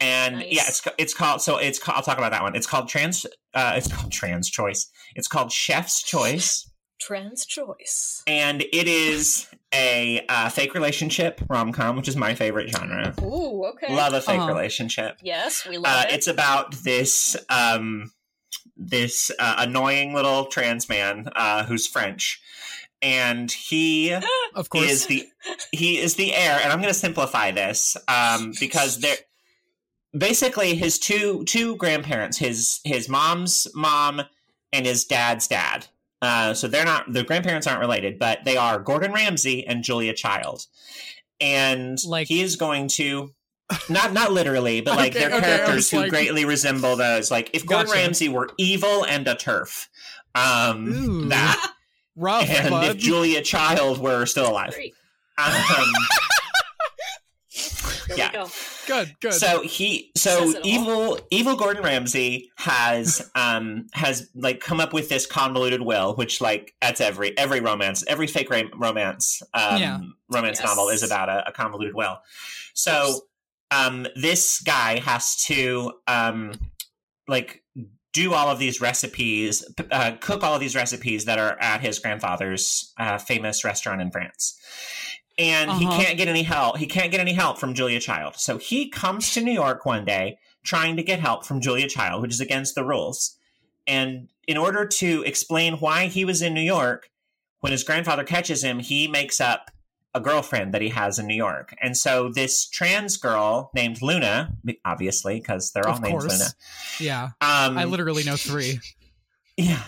And Nice. yeah, it's it's called so it's called, I'll talk about that one. It's called trans. Uh, it's called Trans Choice. It's called Chef's Choice, Trans choice. and it is a uh, fake relationship rom com, which is my favorite genre. Ooh, okay. Love a fake Uh-huh. relationship. Yes, we love Uh, it. it's about this um, this uh, annoying little trans man uh, who's French, and he Of course. is the he is the heir. And I'm going to simplify this um, because they're basically his two two grandparents, his his mom's mom and his dad's dad. Uh, so they're not the grandparents aren't related, but they are Gordon Ramsay and Julia Child, and Like- he is going to. Not not literally, but *laughs* like Okay, they're okay, characters who like- greatly resemble those. Like if Gordon Gotcha. Ramsay were evil and a turf, um, Ooh. that *laughs* Rough, and bud. if Julia Child were still alive. Great. Um, *laughs* Here yeah. We go. good, good. so he so it all. evil evil Gordon Ramsay has *laughs* um has like come up with this convoluted will which like that's every every romance every fake ra- romance um Yeah. romance Yes. novel is about a, a convoluted will. So um, this guy has to um, like do all of these recipes, uh, cook all of these recipes that are at his grandfather's uh, famous restaurant in France. And he Uh-huh. can't get any help. He can't get any help from Julia Child. So he comes to New York one day trying to get help from Julia Child, which is against the rules. And in order to explain why he was in New York, when his grandfather catches him, he makes up a girlfriend that he has in New York. And so this trans girl named Luna, obviously, because they're all Of named course. Luna. Yeah, Um, I literally know three. *laughs* yeah.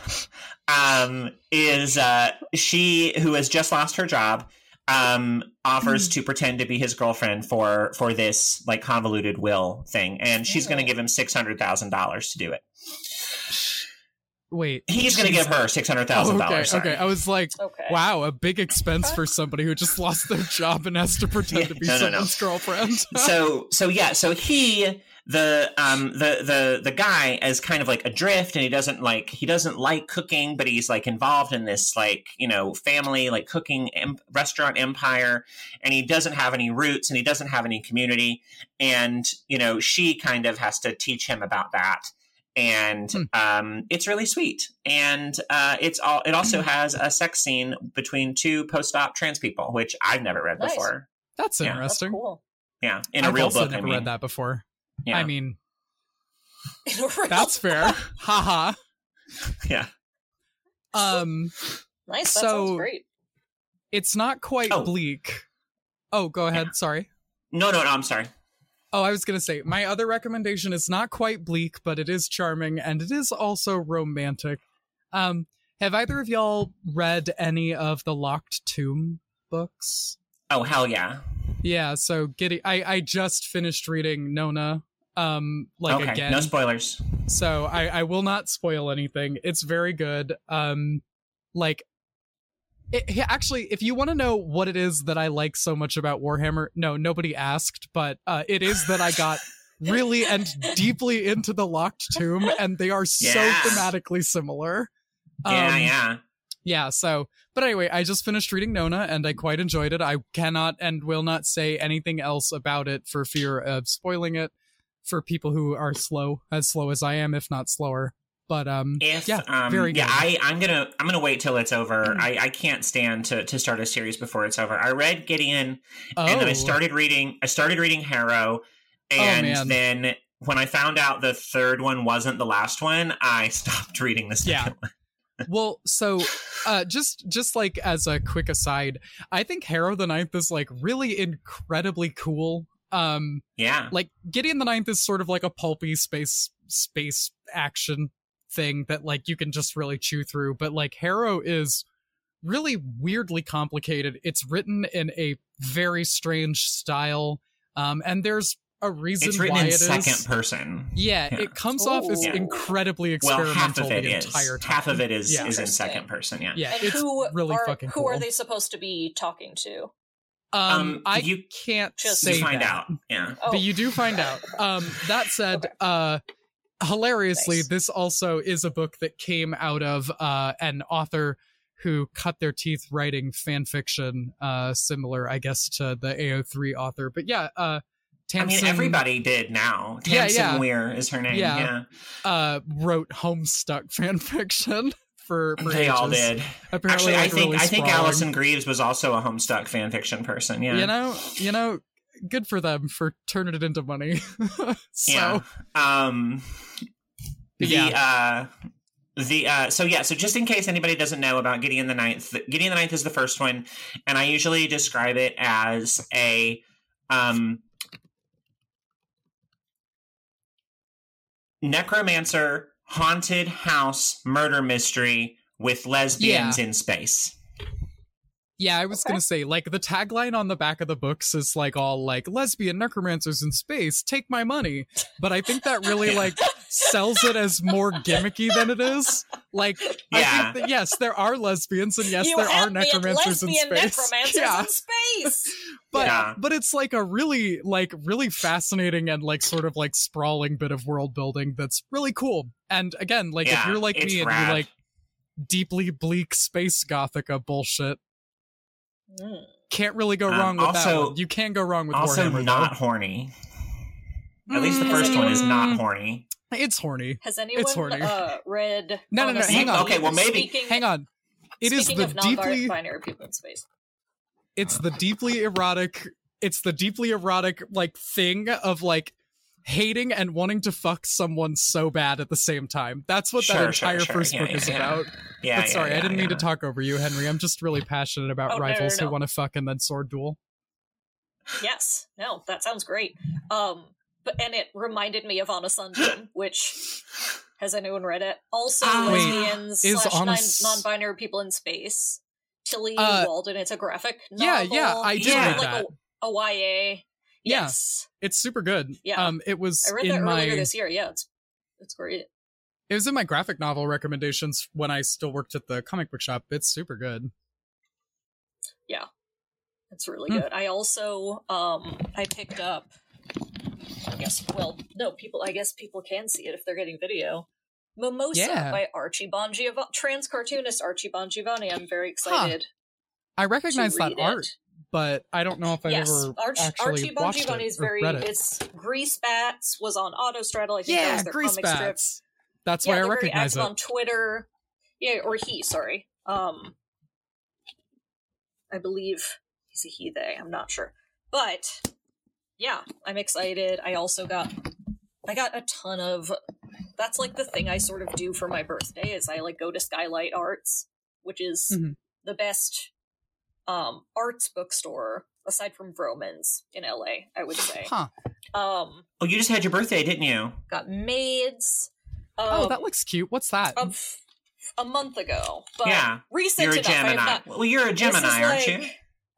Um, is uh, she who has just lost her job um offers to pretend to be his girlfriend for for this like convoluted will thing and she's going to give him $600,000 to do it. Wait, He's going to give her $600,000. Oh, okay, sorry. okay. I was like, Okay. wow, a big expense for *laughs* somebody who just lost their job and has to pretend Yeah, to be no, no, no. someone's girlfriend. so so yeah so he the um the the the guy is kind of like adrift and he doesn't like he doesn't like cooking but he's like involved in this like you know family like cooking em- restaurant empire and he doesn't have any roots and he doesn't have any community and you know she kind of has to teach him about that and Hmm. um, it's really sweet and uh, it's all it also has a sex scene between two post-op trans people which i've never read Nice. before That's Yeah. That's interesting. cool. yeah in a I've real also book never i mean read that before. Yeah. I mean, *laughs* In a real- that's fair. *laughs* Haha. yeah Um, nice. That So- sounds great. it's not quite Oh. bleak. Oh, go ahead. Sorry. No, no, no. I'm sorry. Oh, I was going to say, my other recommendation is not quite bleak, but it is charming and it is also romantic. Um, have either of y'all read any of the Locked Tomb books? Oh, hell yeah. Yeah, so Giddy, I, I just finished reading Nona, um, like okay. again. No spoilers. so I, I will not spoil anything. It's very good. Um, like, it, actually, if you want to know what it is that I like so much about Warhammer, no, nobody asked, but uh, it is that I got *laughs* really and deeply into the Locked Tomb, and they are so Yeah. thematically similar. yeah, Um, yeah. yeah, so, but anyway, I just finished reading Nona and I quite enjoyed it. I cannot and will not say anything else about it for fear of spoiling it for people who are slow, as slow as I am, if not slower. But, um, If yeah, um, very yeah. I I'm gonna I'm gonna wait till it's over. Mm. I I can't stand to to start a series before it's over. I read Gideon, oh, and then I started reading. I started reading Harrow, and man. then when I found out the third one wasn't the last one, I *laughs* stopped reading the Yeah. one. *laughs* well, so, uh, just, just like as a quick aside, I think Harrow the Ninth is like really incredibly cool. Um, Yeah, like Gideon the Ninth is sort of like a pulpy space space action thing that like you can just really chew through, but like Harrow is really weirdly complicated. It's written in a very strange style, um, and there's a reason it's written why in it is. second person. Yeah, Yeah. it comes off as Ooh. incredibly Well, half of it the is. time. Half of it is Yeah. is in second person. Yeah. Yeah, and it's who really are fucking who cool. are they supposed to be talking to? Um, Um, I you- can't Just- say You find that. out. Yeah. Oh, but you do find out. Um, that said, Okay. uh, hilariously, Nice. this also is a book that came out of uh, an author who cut their teeth writing fan fiction, uh, similar, I guess, to the AO3 author. But yeah, uh, I mean, everybody did now. Yeah, yeah. Muir is her name. Yeah. Yeah. uh, wrote Homestuck fan *laughs* fiction for, for They all did. Apparently, Actually, I think really I think sprawling. Alyson Greaves was also a Homestuck fan fiction person. Yeah. You know, you know, good for them for turning it into money. *laughs* so, yeah. Um. The Yeah. uh. The uh, so yeah so just in case anybody doesn't know about Gideon the Ninth, Gideon the Ninth is the first one, and I usually describe it as a um necromancer haunted house murder mystery with lesbians in space. Yeah, I was Okay. gonna say, like, the tagline on the back of the books is like all like lesbian necromancers in space, take my money. But I think that really like sells it as more gimmicky than it is. Like, I Yeah. think that yes, there are lesbians, and yes, you there are necromancers in space. necromancers *laughs* yeah, in space. *laughs* but Yeah. but it's like a really like really fascinating and like sort of like sprawling bit of world building that's really cool. And again, like if you're like it's me and rad. you like deeply bleak space gothica bullshit. Can't really go Um, wrong with that one. You can go wrong with also Warhammer. not though. horny. At least the Mm, first one is not mm, horny. It's horny. Has anyone horny. uh, read? No, no, no, Honest hang on. Okay, well, maybe- Speaking, Hang on. It is the of deeply non-binary people in space. it's the deeply erotic it's the deeply erotic like thing of like hating and wanting to fuck someone so bad at the same time. That's what Sure, that entire sure. first Yeah, book yeah, is yeah. about. Yeah. but sorry, yeah, I didn't yeah, mean to talk over you, Henry. I'm just really passionate about Oh, no, no, rivals no. who want to fuck and then sword duel. Yes, no, that sounds great. Um, but and it reminded me of On a Sunbeam, *gasps* which has anyone read it? Also. Wait, lesbians is slash Anas- non- non-binary people in space. Tillie Uh, Walden. It's a graphic yeah, novel. yeah, yeah, I did Sort of read like that. A, a YA. Yeah. Yes, It's super good. Yeah. Um it was I read in that my this year. Yeah, it's it's great. it was in my graphic novel recommendations when I still worked at the comic book shop. It's super good. Yeah. It's really Hmm. good. I also um I picked up I guess well no people I guess people can see it if they're getting video. Mimosa Yeah. by Archie Bongiovanni trans cartoonist Archie Bongiovanni. I'm very excited. I to recognize that art, It. But I don't know if I've yes, ever Arch- actually Archie watched Bongiovanni it is very read it. it's Grease Bats was on Autostraddle. I think that yeah, was their grease comic strip. bats. That's yeah, why I they're very recognize active it. on Twitter. Yeah, or he, sorry. Um I believe he's a he they, I'm not sure. But yeah, I'm excited. I also got I got a ton of that's like the thing I sort of do for my birthday is I like go to Skylight Arts, which is Mhm. the best um arts bookstore aside from Vroman's in LA, I would say. Huh. Um Oh, you just had your birthday, didn't you? got maids. Um, Oh, that looks cute. What's that? of a month ago, but Yeah, recent You're a enough. Gemini. not- Well, you're a Gemini, aren't you?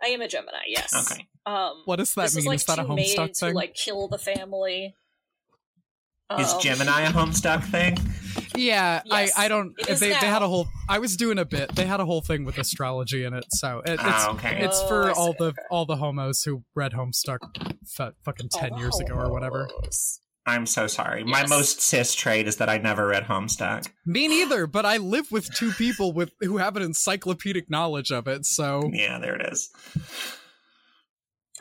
I am a Gemini. Yes. Okay. Um, what does that this mean? is like is that a Homestuck maids thing? who like kill the family. Is Um, Gemini a Homestuck thing? Yeah, Yes, I, I don't. They, they had a whole. I was doing a bit. They had a whole thing with astrology in it, so it, it's Oh, okay. it's Oh, for I all the all the homos who read Homestuck f- fucking ten the years ago or whatever. I'm so sorry. My most cis trait is that I never read Homestuck. Me neither, but I live with two people with who have an encyclopedic knowledge of it. So Yeah, there it is.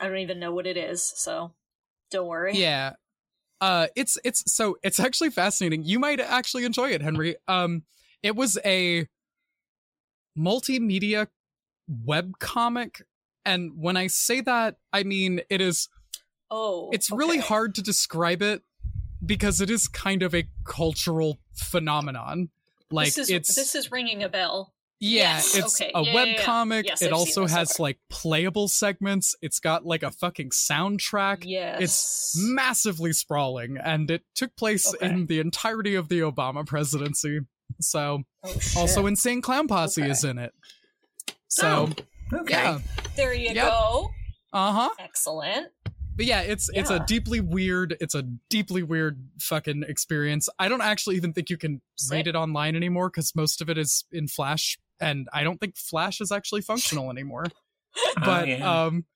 I don't even know what it is, so don't worry. yeah, uh, it's it's so it's actually fascinating. You might actually enjoy it, Henry. Um, it was a multimedia web comic, and when I say that, I mean it is. Oh, It's really hard to describe it because it is kind of a cultural phenomenon. Like this is, it's this is ringing a bell. Yeah, Yes, it's okay. a Yeah, web yeah, yeah. comic. Yes, it I've also has okay. like playable segments. It's got like a fucking soundtrack. Yes. It's massively sprawling, and it took place Okay. in the entirety of the Obama presidency. So, oh, also Insane Clown Posse Okay. is in it. So, Okay. yeah, there you Yep. go. uh huh. Excellent. But yeah, it's it's a deeply weird. It's a deeply weird fucking experience. I don't actually even think you can read it online anymore because most of it is in Flash, and I don't think Flash is actually functional anymore. *laughs* Oh, but yeah. um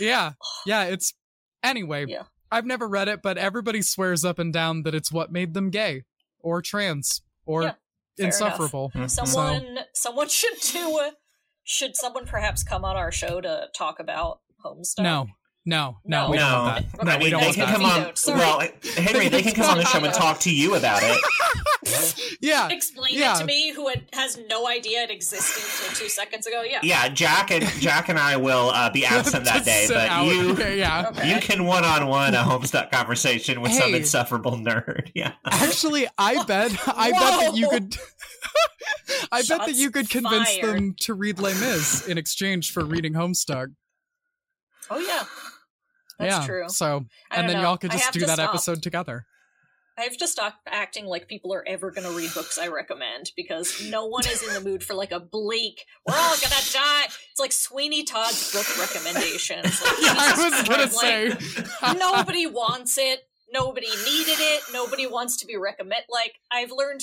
yeah *sighs* yeah it's anyway Yeah. i've never read it but everybody swears up and down that it's what made them gay or trans or Yeah, fair insufferable *laughs* Mhm. Someone, someone should do. A, should someone perhaps come on our show to talk about Homestuck? no no no, No. we don't no, want that no we don't they want can that come on. Vetoed, sorry. Well, Henry, they can come on the show and talk to you about it. *laughs* *laughs* yeah Explain Yeah. it to me, who had, has no idea it existed until two seconds ago. Yeah. Yeah, Jack and Jack and I will uh, be *laughs* absent that day, but out. you yeah, *laughs* yeah. Okay. you can one on one a Homestuck conversation with some insufferable nerd. Yeah. actually i bet i bet that you could i bet that you could convince fired. them to read les mis in exchange for reading homestuck Oh yeah. That's yeah true. so and then know. y'all could just do that stop. episode together I have to stop acting like people are ever going to read books I recommend because no one is in the mood for like a bleak. We're all gonna die. It's like Sweeney Todd's book recommendations. Like, *laughs* yeah i was gonna say like, *laughs* nobody wants it. Nobody needed it. Nobody wants to be recommend. Like I've learned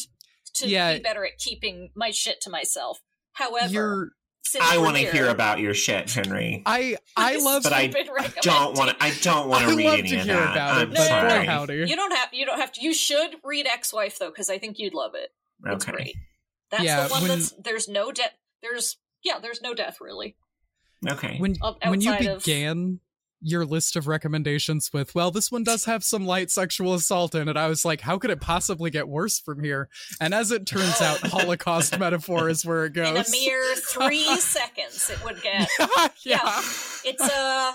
to Yeah. be better at keeping my shit to myself. However, you're I want to hear about your shit, Henry. I I *laughs* love But I Don't want. to. I don't want to read any to of that. about I'm it, but sorry. boy howdy. You don't have. You don't have to. You should read Ex-Wife though, because I think you'd love it. It's Okay. great. That's Yeah, the one when- that's there's no death. There's yeah, there's no death really. Okay. when Of- when you outside of- began your list of recommendations with, well, this one does have some light sexual assault in it. I was like, how could it possibly get worse from here? And as it turns out, *laughs* Holocaust metaphor is where it goes. In a mere *laughs* three seconds, it would get. *laughs* yeah. Yeah. It's uh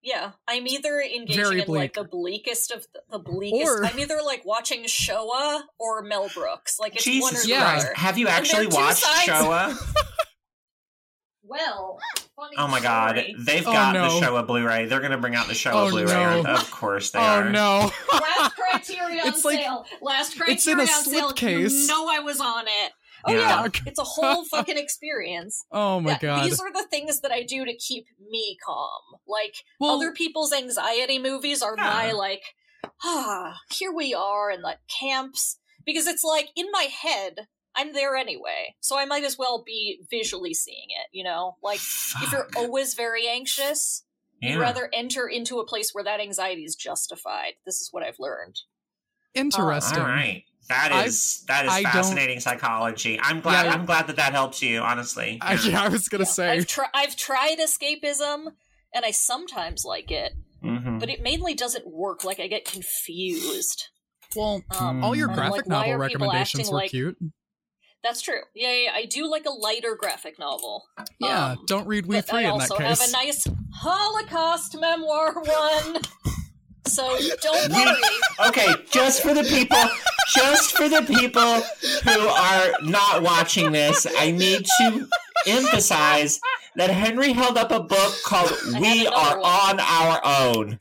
yeah, I'm either engaging Very in like the bleakest of the, the bleakest. Or- I'm either like watching Shoah or Mel Brooks. Like it's one or Jesus the yeah. Christ. other. Have you And actually watched sides- Shoah? Well, funny Oh my god. story. They've Oh, got no. the Shoah Blu-ray. They're gonna bring out the Shoah Oh, Blu-ray. no. Of course they Oh are. no. Last *laughs* Criterion on It's like- sale. Last it's in Criterion a on sale. slipcase. You know I was on it. Oh Yeah. yeah, *laughs* it's a whole fucking experience. Oh my Yeah, god. These are the things that I do to keep me calm. Like Well- other people's anxiety movies are Yeah. my like, ah, *sighs* here we are in the camps because it's like in my head I'm there anyway, so I might as well be visually seeing it. You know, like if you're always very anxious, Yeah. you'd rather enter into a place where that anxiety is justified. This is what I've learned. Interesting. all right. That is I've, that is I fascinating psychology. I'm glad Yeah. I'm glad that that helps you. Honestly, I, yeah, I was gonna Yeah, say. I've, tri- I've tried escapism, and I sometimes like it, Mhm. but it mainly doesn't work. Like I get confused. Well, Um, all your and I'm graphic like, novel recommendations were like- cute. That's true. Yeah, yeah, yeah, I do like a lighter graphic novel. Yeah, Um, don't read We3 I in that case. I also have a nice Holocaust memoir *laughs* one. So don't worry. Okay, just for the people, just for the people who are not watching this, I need to emphasize that Henry held up a book called have "We Are one. on Our Own."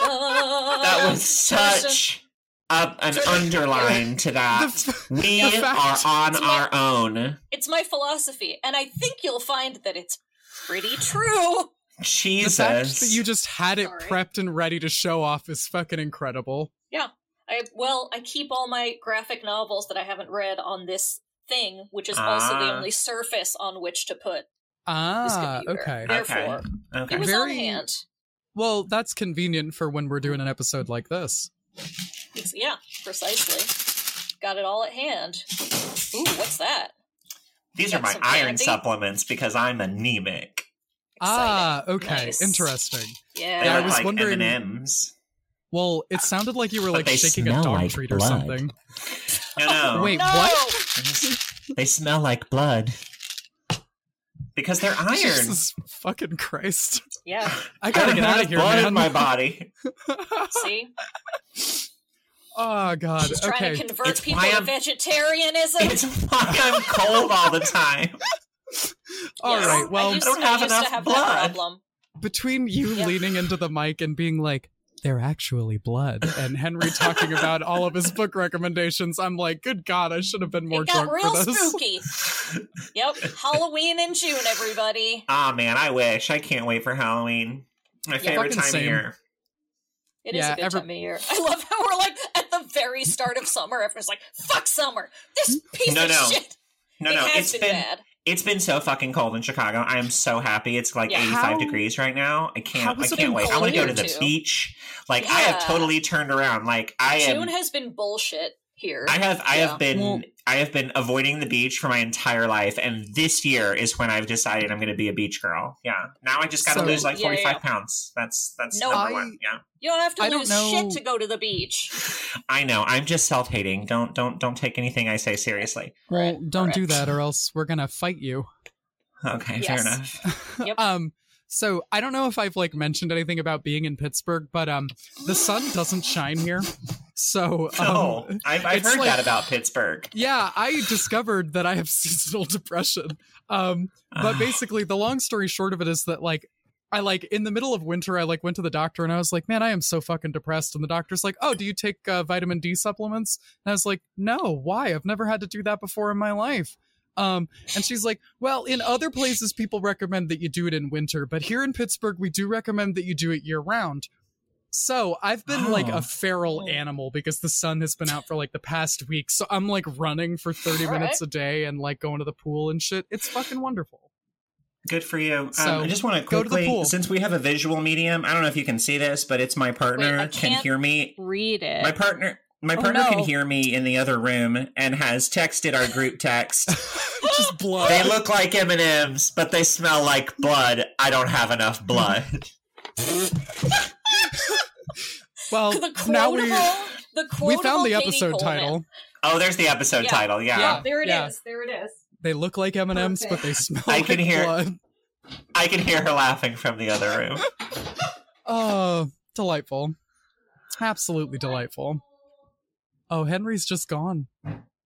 That was such a, an *laughs* underline to that. The- We *laughs* are on It's my- our own. It's my philosophy, and I think you'll find that it's pretty true. the Jesus. fact that you just had it Sorry. prepped and ready to show off is fucking incredible. Yeah. I well, I keep all my graphic novels that I haven't read on this thing, which is also the Ah. only surface on which to put this Ah, computer. okay. Therefore, okay. it was on hand. Well, that's convenient for when we're doing an episode like this. It's, yeah, precisely. Got it all at hand. Ooh, what's that? These are my iron candy? supplements because I'm anemic. Ah, Exciting. okay. Nice. Interesting. Yeah. They Yeah, I was like wondering- M&Ms. Well, it sounded like you were But like shaking a dog like treat or something. No, no. *laughs* Wait, no! what? They smell like blood. Because they're *laughs* iron. Jesus fucking Christ. Yeah. I gotta don't get out of here, blood man. in my body. See, *laughs* oh god. she's trying Okay. to convert It's people why to I'm- vegetarianism. It's why I'm cold all the time. *laughs* All Yes. right. Well, I used, I don't I have used enough to have blood. that problem. between you Yeah. leaning into the mic and being like, they're actually blood, and Henry talking about all of his book recommendations, I'm like, good God, I should have been more it got drunk real for this. spooky. yep, Halloween in June, everybody. Ah man, I wish. I can't wait for Halloween. My favorite fucking time same. of year. It is Yeah, a good every- time of year. *laughs* I love how we're like at the very start of summer. Everyone's like, "Fuck summer! This hmm? piece No, of no. shit." No, it no, has it's been, been bad. it's been so fucking cold in Chicago. I am so happy. It's like Yeah. 85 How- degrees right now. I can't I can't wait. I want to go to the too? beach. Like I have totally turned around. Like I am June has been bullshit here. I have I Yeah. have been Well- I have been avoiding the beach for my entire life, and this year is when I've decided I'm going to be a beach girl. Yeah, now I just got to So- lose like Yeah, 45 yeah. pounds. That's that's No. number I- one. Yeah, you don't have to I lose shit to go to the beach. *laughs* I know. I'm just self hating. Don't don't don't take anything I say seriously. Well, Right, don't do that, or else we're gonna fight you. Okay, Yes. fair enough. *laughs* Yep. *laughs* um, so I don't know if I've like mentioned anything about being in Pittsburgh, but um, the sun doesn't shine here. So um, No, I've, I've heard like- that about Pittsburgh. yeah, I discovered that I have *laughs* seasonal depression. Um, but Ah. basically, the long story short of it is that like. I like in the middle of winter, I like went to the doctor and I was like, man, I am so fucking depressed. And the doctor's like, oh, do you take uh, vitamin D supplements? And I was like, no, why? I've never had to do that before in my life. Um, and she's like, well, in other places, people recommend that you do it in winter, but here in Pittsburgh, we do recommend that you do it year round. So I've been like Oh. a feral animal because the sun has been out for like the past week. So I'm like running for 30 All minutes right. a day and like going to the pool and shit. It's fucking wonderful. Good for you. So, um, I just want to go to the quickly, pool. since we have a visual medium, I don't know if you can see this, but it's my partner Wait, I can can't hear me. Read it. My partner, My Oh, partner can hear me in the other room and has texted our group text. *laughs* Just blood. they look like M and M's, but they smell like blood. I don't have enough blood. *laughs* well, the quotable, now we the we found the Katie episode Coleman. title. Oh, there's the episode Yeah. title. Yeah. Yeah, there it is. Yeah. There it is. They look like M and M's, but they smell I like can hear- blood. I can hear her laughing from the other room. *laughs* Oh, delightful. Absolutely delightful. Oh, Henry's just gone.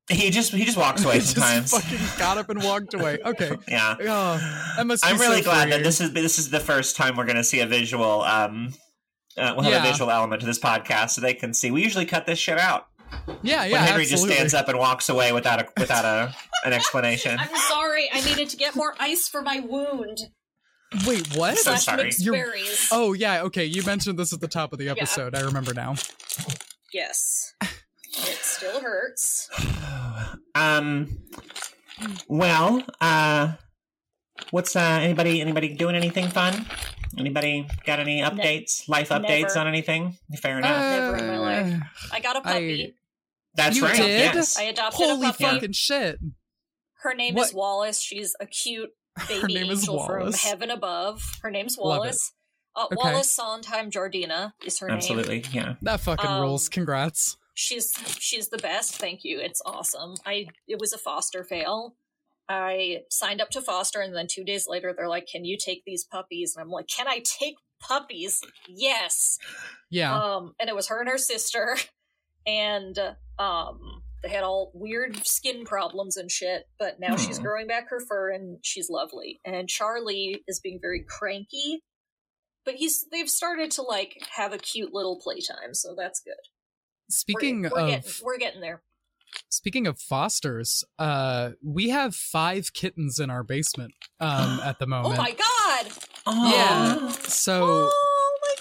He just he just walks *laughs* away He just fucking got up and walked away. *laughs* Okay. Yeah. Oh, that must be I'm really so glad that this is this is the first time we're going to see a visual. Um, uh, we'll have Yeah. a visual element to this podcast, so they can see. We usually cut this shit out Yeah, yeah. when Henry absolutely. just stands up and walks away without a without a an explanation. I'm sorry. I needed to get more ice for my wound. Wait, what? So sorry. You're- berries. Oh yeah, okay. You mentioned this at the top of the episode. I remember now. Yes. It still hurts. *sighs* Um. Well, uh, what's uh anybody anybody doing anything fun? Anybody got any updates, life updates never. on anything? Fair enough. Never in my life. Uh, I got a puppy. That's you right. did? Yes. I adopted Holy a puppy. fucking shit! Her name What? is Wallace. She's a cute *laughs* baby Her name is angel from Wallace. heaven above. Her name's Love. Wallace. Uh, Okay. Wallace Sondheim Jardina is her name. Absolutely. Yeah. That fucking Um, rules. Congrats. She's she's the best. Thank you. It's awesome. I it was a foster fail. I signed up to foster, and then two days later, they're like, "Can you take these puppies?" And I'm like, "Can I take puppies?" Yes. Yeah. Um, and it was her and her sister, *laughs* and um, they had all weird skin problems and shit. But now she's Hmm. growing back her fur, and she's lovely. And Charlie is being very cranky, but he's they've started to like have a cute little playtime, so that's good. We're- Speaking we're, of getting, we're getting there. Speaking of fosters, uh, we have five kittens in our basement um at the *gasps* moment. Oh my god! Yeah. So Oh my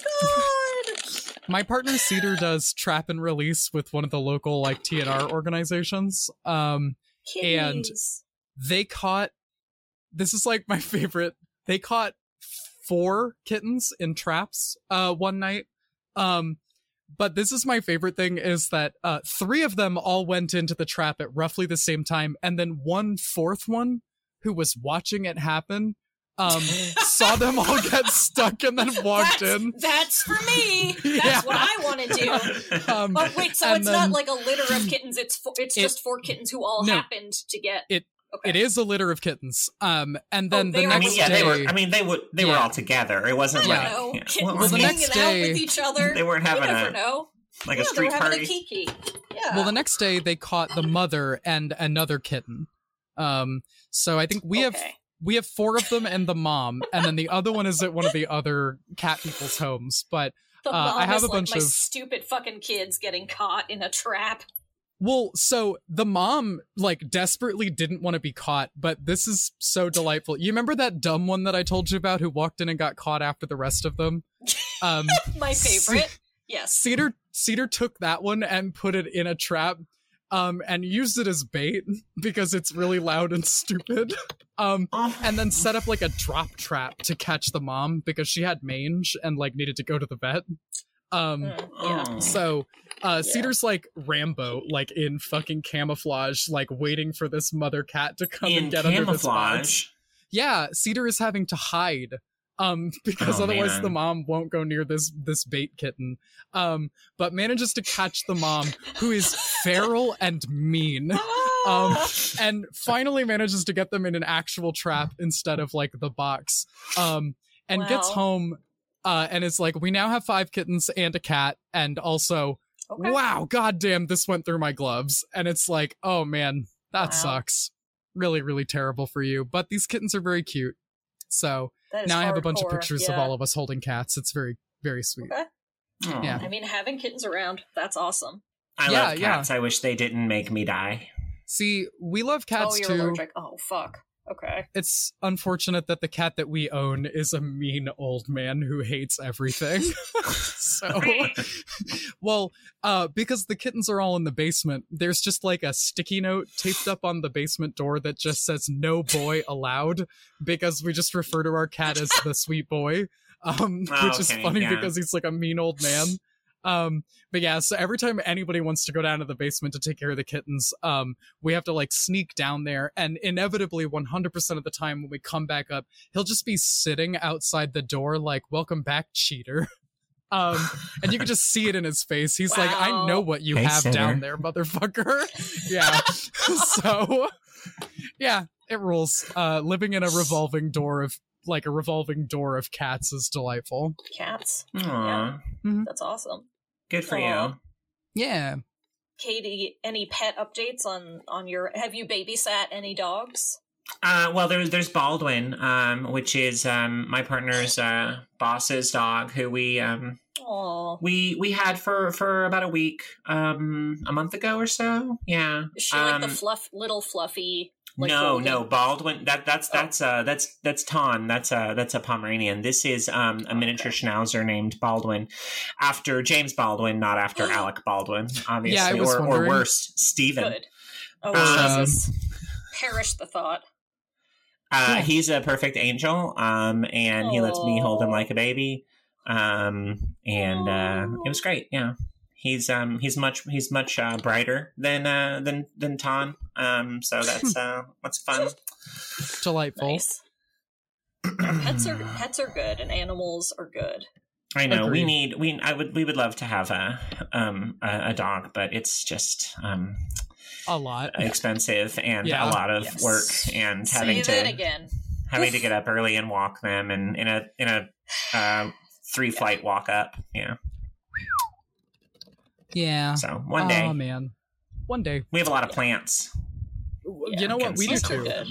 god! *laughs* my partner Cedar does trap and release with one of the local like TNR organizations. Um, And- they caught this is like my favorite they caught four kittens in traps uh one night um but this is my favorite thing is that uh three of them all went into the trap at roughly the same time and then one fourth one who was watching it happen um *laughs* saw them all get stuck and then walked that's, in That's for me. *laughs* That's Yeah. what I want to do. *laughs* um Oh wait, so it's then- not like a litter of kittens. It's fo- it's It- just four kittens who all No. happened to get. It- Okay. it is a litter of kittens um and Oh, then they the are I next mean, yeah, day they were. I mean, they would. They were all together. It wasn't like don't know. yeah. Kittens Well, Well, the hanging next out day- with each other. they weren't you having never a know. like yeah, a street they party. a kiki. Yeah. Well, the next day they caught the mother and another kitten. Um, so I think we have we have four of them and the mom, and then the other one is at one of the other cat people's homes. But The uh, I have is a like bunch my of- stupid fucking kids getting caught in a trap. Well, so the mom like desperately didn't want to be caught, but this is so delightful. You remember that dumb one that I told you about who walked in and got caught after the rest of them? *laughs* Um, My favorite. Yes. Cedar Cedar took that one and put it in a trap um and used it as bait *laughs* because it's really loud and stupid. Um and then set up like a drop trap to catch the mom because she had mange and like needed to go to the vet. Um Mm, yeah. Oh. so uh Yeah. Cedar's like Rambo like in fucking camouflage like waiting for this mother cat to come in and get under this box. camouflage. Yeah, Cedar is having to hide um *laughs* because Oh, otherwise man. the mom won't go near this this bait kitten. Um but manages to catch the mom who is feral and mean. *laughs* Um Ah! and finally manages to get them in an actual trap instead of like the box. Um and gets home uh and is like we now have 5 kittens and a cat and also Okay. wow goddamn this went through my gloves and it's like oh man that Wow. sucks really really terrible for you but these kittens are very cute so That is now i have a bunch of hardcore, pictures of all of us holding cats it's very very sweet Okay. Oh. Yeah. I mean, having kittens around, that's awesome. I Yeah, love yeah. cats. I wish they didn't make me die. see we love cats oh, you're too allergic. Oh, fuck. Okay. it's unfortunate that the cat that we own is a mean old man who hates everything *laughs* so well uh because the kittens are all in the basement there's just like a sticky note taped up on the basement door that just says no boy allowed because we just refer to our cat as the sweet boy um Oh, which is okay, funny yeah. because he's like a mean old man Um, but yeah, so every time anybody wants to go down to the basement to take care of the kittens, um, we have to like sneak down there, and inevitably, 100% of the time when we come back up, he'll just be sitting outside the door, like, "Welcome back, cheater." *laughs* Um, and you can just see it in his face. He's like, "I know what you Hey, have sinner. down there, motherfucker." *laughs* yeah. *laughs* so, yeah, it rules. Uh, living in a revolving door of like a revolving door of cats is delightful. Cats. Aw, That's awesome. good for Aw. you. Yeah. Katie, any pet updates on on your? Have you babysat any dogs? Uh, well, there's there's Baldwin, um, which is um, my partner's uh, boss's dog, who we um, Oh, we we had for for about a week, um, a month ago or so. Yeah. is she like the Um, fluff, little fluffy? Like no, golden? no, Baldwin. That that's Oh. that's uh that's that's Ton. That's a that's a Pomeranian. This is um a miniature Schnauzer named Baldwin, after James Baldwin, not after *gasps* Alec Baldwin, obviously, Yeah, I was or or worse, Stephen. Oh Um, Jesus! *laughs* Perish the thought. Uh, Yeah. He's a perfect angel, um, and he lets me hold him like a baby, um, and uh, it was great. Yeah, he's um, he's much he's much uh, brighter than uh, than than Ton, um, so that's *laughs* uh, that's fun. Delightful. Nice. Yeah, *clears throat* pets are pets are good, and animals are good. I know we need we I would we would love to have a um a, a dog, but it's just um A lot. expensive and Yeah. a lot of Yes. work and Say having that to again. having to *laughs* get up early and walk them and in a in a uh, three flight walk up. Yeah. Yeah. So one day Oh man. One day. we have a lot of plants. Yeah, you know what? We do too. good.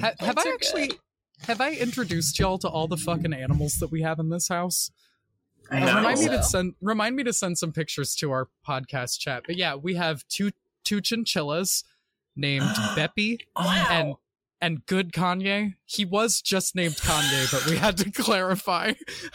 Ha- have I actually good. have I introduced y'all to all the fucking animals that we have in this house? I No. Uh, remind me to send remind me to send some pictures to our podcast chat. But yeah, we have two two chinchillas named *gasps* Beppy Wow. and and good Kanye. He was just named Kanye, but we had to *laughs* clarify.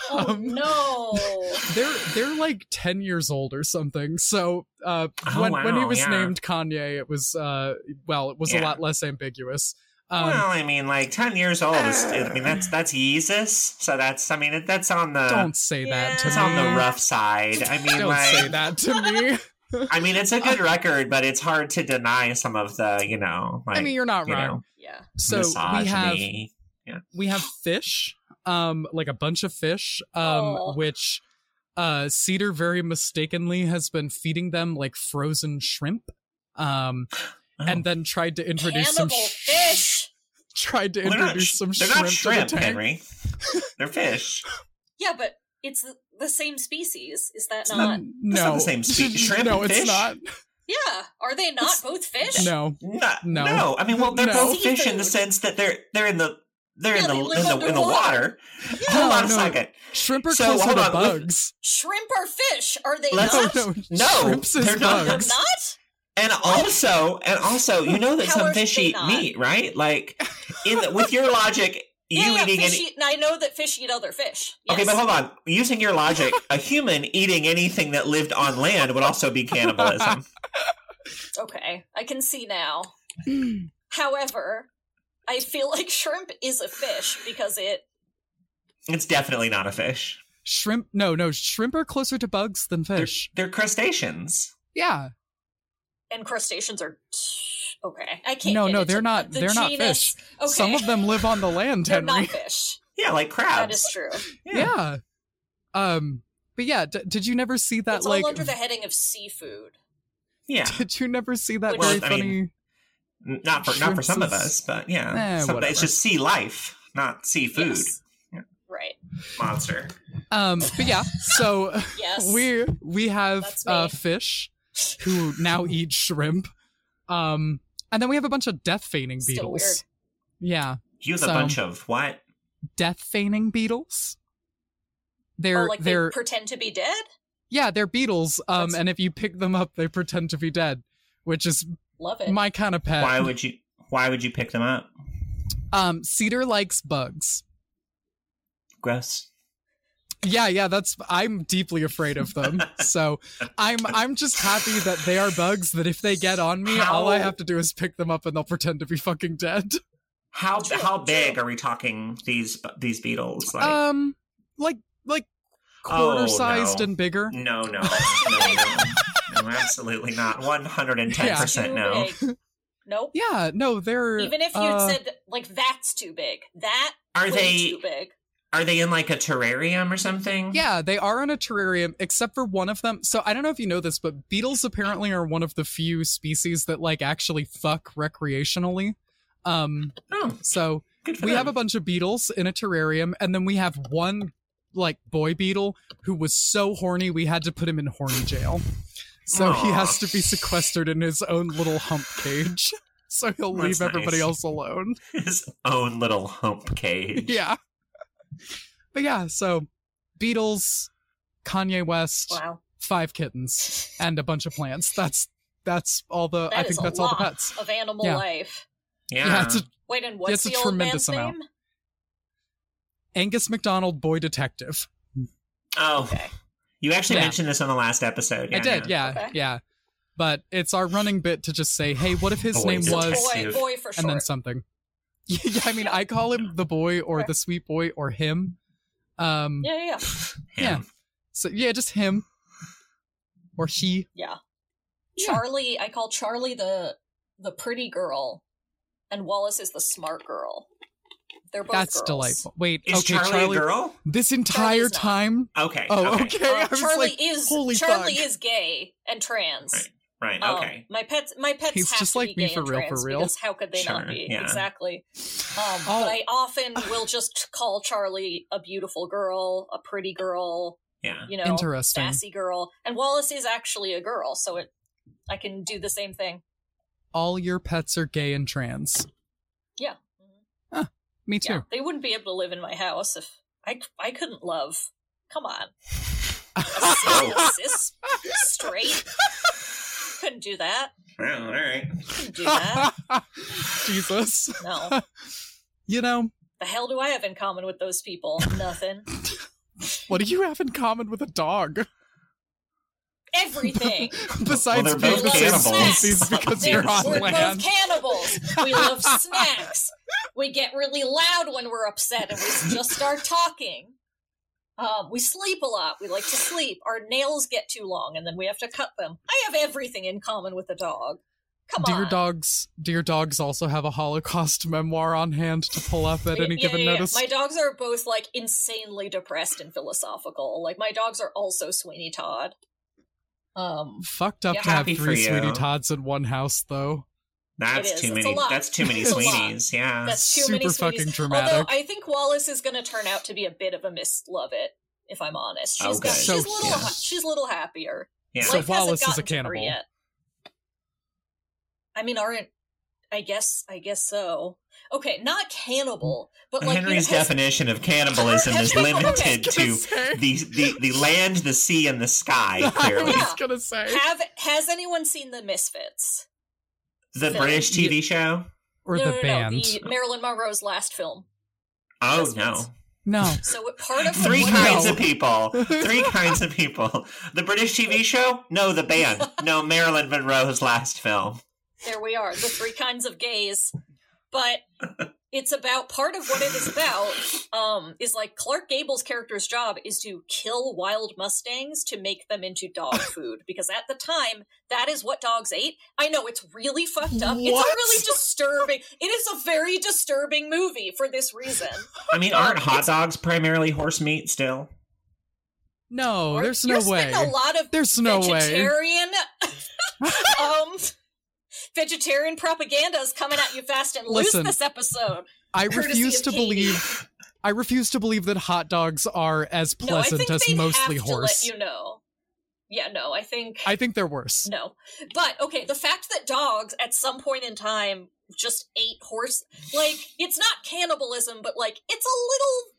Oh Um, no! *laughs* they're they're like 10 years old or something so uh Oh, when when he was yeah. named kanye it was uh well it was a lot less ambiguous um well, I mean, like ten years old is. I mean, that's *sighs* that's Jesus. So that's. I mean, that's on the. don't say that to It's me on the rough side. I mean, don't like, say that to me *laughs* *laughs* I mean, it's a good record, but it's hard to deny some of the, you know, like, i mean you're not you wrong know, yeah. so we have misogyny. we have fish um like a bunch of fish um Aw. which uh cedar very mistakenly has been feeding them like frozen shrimp um Oh. *gasps* and then tried to introduce some sh- fish. *laughs* tried to Well, they're not introduce sh- some they're shrimp, not shrimp, to the. Henry. *laughs* they're fish. Yeah, but it's the, the same species. Is that It's not? no, not the same *laughs* species. Shrimp no, it's fish? not. Yeah. Are they not both fish? No, No, No. no. I mean, well, they're No. both fish in the sense that they're they're in the they're Yeah, in the they in the in the water. Yeah. Hold on a second. shrimp are So, hold on, bugs. Shrimp are fish. Are they Let's- not? Oh, no, No, shrimps is they're not. They're bugs. not. And also, and also, you know that How some fish eat not? meat, right? Like, in the, with your logic, you yeah, yeah, eating fish any. eat, I know that fish eat other fish. Yes. Okay, but hold on. Using your logic, *laughs* a human eating anything that lived on land would also be cannibalism. *laughs* Okay, I can see now. *clears throat* However, I feel like shrimp is a fish because it. It's definitely not a fish. Shrimp? No, no. Shrimp are closer to bugs than They're, fish. they're crustaceans. Yeah. And crustaceans are. Okay, I can't. No, get no, they're not. the they're not fish. Okay, Some of them live on the land, they're Henry. not fish. *laughs* Yeah, like crabs. That is true. Yeah. Um. But yeah, d- did you never see that? it's like, all under the heading of seafood. Yeah. *laughs* did you never see that Which- very Well, I mean, funny? Not for not for some of us, but yeah. Eh, Some- it's just sea life, not seafood Yes. Right. monster. Um. But yeah. So *laughs* Yes. we we have uh fish who now eat shrimp. Um. And then we have a bunch of death feigning Still beetles. Yeah. You have So- a bunch of what? Death feigning beetles. They're like they're they pretend to be dead. yeah they're beetles. Um. That's- And if you pick them up, they pretend to be dead, which is Love it. my kind of pet. Why would you? Why would you pick them up? Um. Cedar likes bugs. Gross. Yeah, yeah, that's I'm deeply afraid of them. so I'm I'm just happy that they are bugs that if they get on me, all I have to do is pick them up and they'll pretend to be fucking dead. How how big are we talking? These these beetles? Like um like like quarter Oh, sized no. and bigger. No, no, no, no, no, no, absolutely not. One hundred and ten percent Too no. big. Nope. Yeah, no, they're Even if you uh, said like that's too big, that Are way they too big? Are they in like a terrarium or something? Yeah, they are in a terrarium, except for one of them. So I don't know if you know this, but beetles apparently are one of the few species that like actually fuck recreationally. Um, Oh, so we them. have a bunch of beetles in a terrarium, and then we have one like boy beetle who was so horny we had to put him in horny jail. So he has to be sequestered in his own little hump cage. *laughs* So he'll That's leave everybody nice. else alone. *laughs* his own little hump cage. Yeah. But yeah, so Beetles, Kanye West, Wow. five kittens, and a bunch of plants. That's that's all the That I think that's all the pets. of animal Yeah. life. Yeah. Yeah, it's a Wait, and what's It's a the old tremendous man's amount. name? Angus McDonald, boy detective. oh, Okay. you actually Yeah. mentioned this on the last episode. I did, yeah, Okay. yeah. But it's our running bit to just say, hey, what if his Boy name detective. was Boy, boy for and then something? *laughs* yeah, I mean, I call him the boy or the sweet boy or him. Um, Yeah, yeah, yeah. Yeah. So yeah, just him or she. Yeah. Yeah. Charlie, I call Charlie the the pretty girl, and Wallace is the smart girl. They're both That's girls. delightful. Wait, Is okay, Charlie, Charlie, a girl? this entire time. Okay. Oh, okay. okay. I was Charlie like, is holy Charlie fuck. is gay and trans. Right. Right. Um, Okay. my pets, my pets He's have just to like be me gay for and real, for trans real. Because how could they not be? yeah. Exactly. Um, Oh. But I often will just call Charlie a beautiful girl, a pretty girl, yeah. you know, Interesting. sassy girl, and Wallace is actually a girl, so it, I can do the same thing. All your pets are gay and trans. Yeah. Me too. Yeah, they wouldn't be able to live in my house if I, I couldn't love. Come on, *laughs* a Oh. cis, cis straight couldn't do that. Well, all right. Couldn't do that. *laughs* Jesus. No. *laughs* You know, The hell do I have in common with those people? Nothing. *laughs* what do you have in common with a dog? Everything. Besides they're being the same cannibals. species because They're- you're on we're land. both cannibals. We love snacks. We get really loud when we're upset and we just start talking. Um, we sleep a lot. We like to sleep. Our nails get too long and then we have to cut them. I have everything in common with a dog. Come do on. your dogs do your dogs also have a Holocaust memoir on hand to pull up at any Yeah, given yeah, yeah. notice? My dogs are both like insanely depressed and philosophical. Like my dogs are also Sweeney Todd. Um, Fucked up to have three you. Sweeney Todds in one house though. That's too many. That's too many It's a lot. Sweenies. Yeah. That's too Super many fucking Sweeties. dramatic. Although I think Wallace is going to turn out to be a bit of a Miss Lovett, if I'm honest. Oh, she's Oh, got, good. she's a little yeah. ha- she's a little happier. yeah. So Life Wallace is a gotten to her cannibal. yet. I mean, aren't I guess I guess so. Okay, not cannibal, but like you know, Henry's has- definition of cannibalism is limited Gonna say. the, the the land, the sea, and the sky. *laughs* I Clearly, was gonna say. have has anyone seen the Misfits? The film. British TV show. Or no, the no, no, band. the Marilyn Monroe's last film. Oh Misfits. no! No. So what- part of Three what- kinds of people. Three *laughs* kinds of people. The British TV show? No, the band. No, Marilyn Monroe's last film. There we are, the three kinds of gays. But *laughs* it's about part of what it is about um is like Clark Gable's character's job is to kill wild mustangs to make them into dog *laughs* food because at the time that is what dogs ate. I know it's really fucked up. It's What? a really disturbing. It is a very disturbing movie for this reason. I mean, aren't hot dogs primarily horse meat still? No, Or- there's you're no way. a lot of There's no way. vegetarian *laughs* um vegetarian propaganda is coming at you fast and loose this episode. I refuse to Katie. believe I refuse to believe that hot dogs are as pleasant think as mostly horse. To let you know. Yeah, no, I think I think they're worse. no. But okay, the fact that dogs at some point in time just ate horse, like it's not cannibalism, but like it's a little,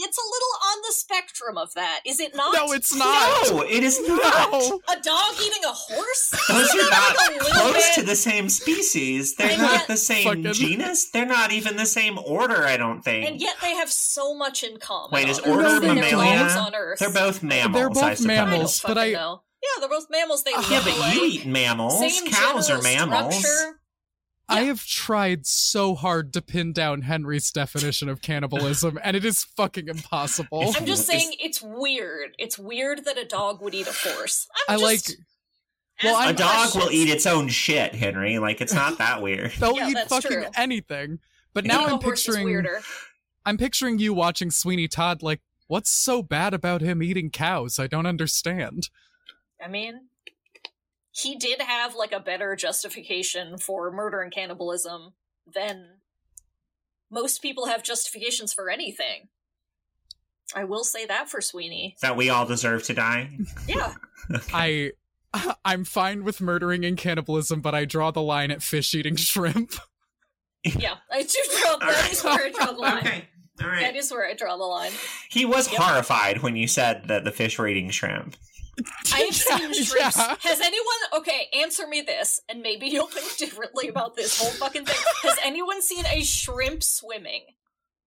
it's a little on the spectrum of that, is it not? No, it's not. No, it is not. No. a dog eating a horse. Those are not like, close bit- to the same species. They're And not yet- the same Fucking- genus. They're not even the same order, I don't think. and yet they have so much in common. Wait, is order They're Mammalia? on Earth. They're both mammals. They're both I suppose. mammals. I don't but I- know. Yeah, they're both mammals. They Yeah, but you eat mammals. Same Cows are mammals. structure. I have tried so hard to pin down Henry's definition of cannibalism, and it is fucking impossible. I'm just saying it's weird. It's weird that a dog would eat a horse. I'm I like. just Well, asking A dog will eat its own shit, Henry. Like it's not that *laughs* weird. They'll Yeah, eat that's fucking true. anything. But now I'm a horse is picturing weirder. I'm picturing you watching Sweeney Todd like, what's so bad about him eating cows? I don't understand. I mean, he did have like a better justification for murder and cannibalism than most people have justifications for anything. I will say that for Sweeney. That we all deserve to die. Yeah. *laughs* I *laughs* I'm fine with murdering and cannibalism, but I draw the line at fish eating shrimp. *laughs* Yeah. I do draw that right. is where I draw the line. Okay. All That right. is where I draw the line. He was Yep. horrified when you said that the fish were eating shrimp. I have *laughs* seen Yeah, shrimps. yeah. Has anyone okay, answer me this, and maybe you'll think *laughs* differently about this whole fucking thing. Has anyone seen a shrimp swimming?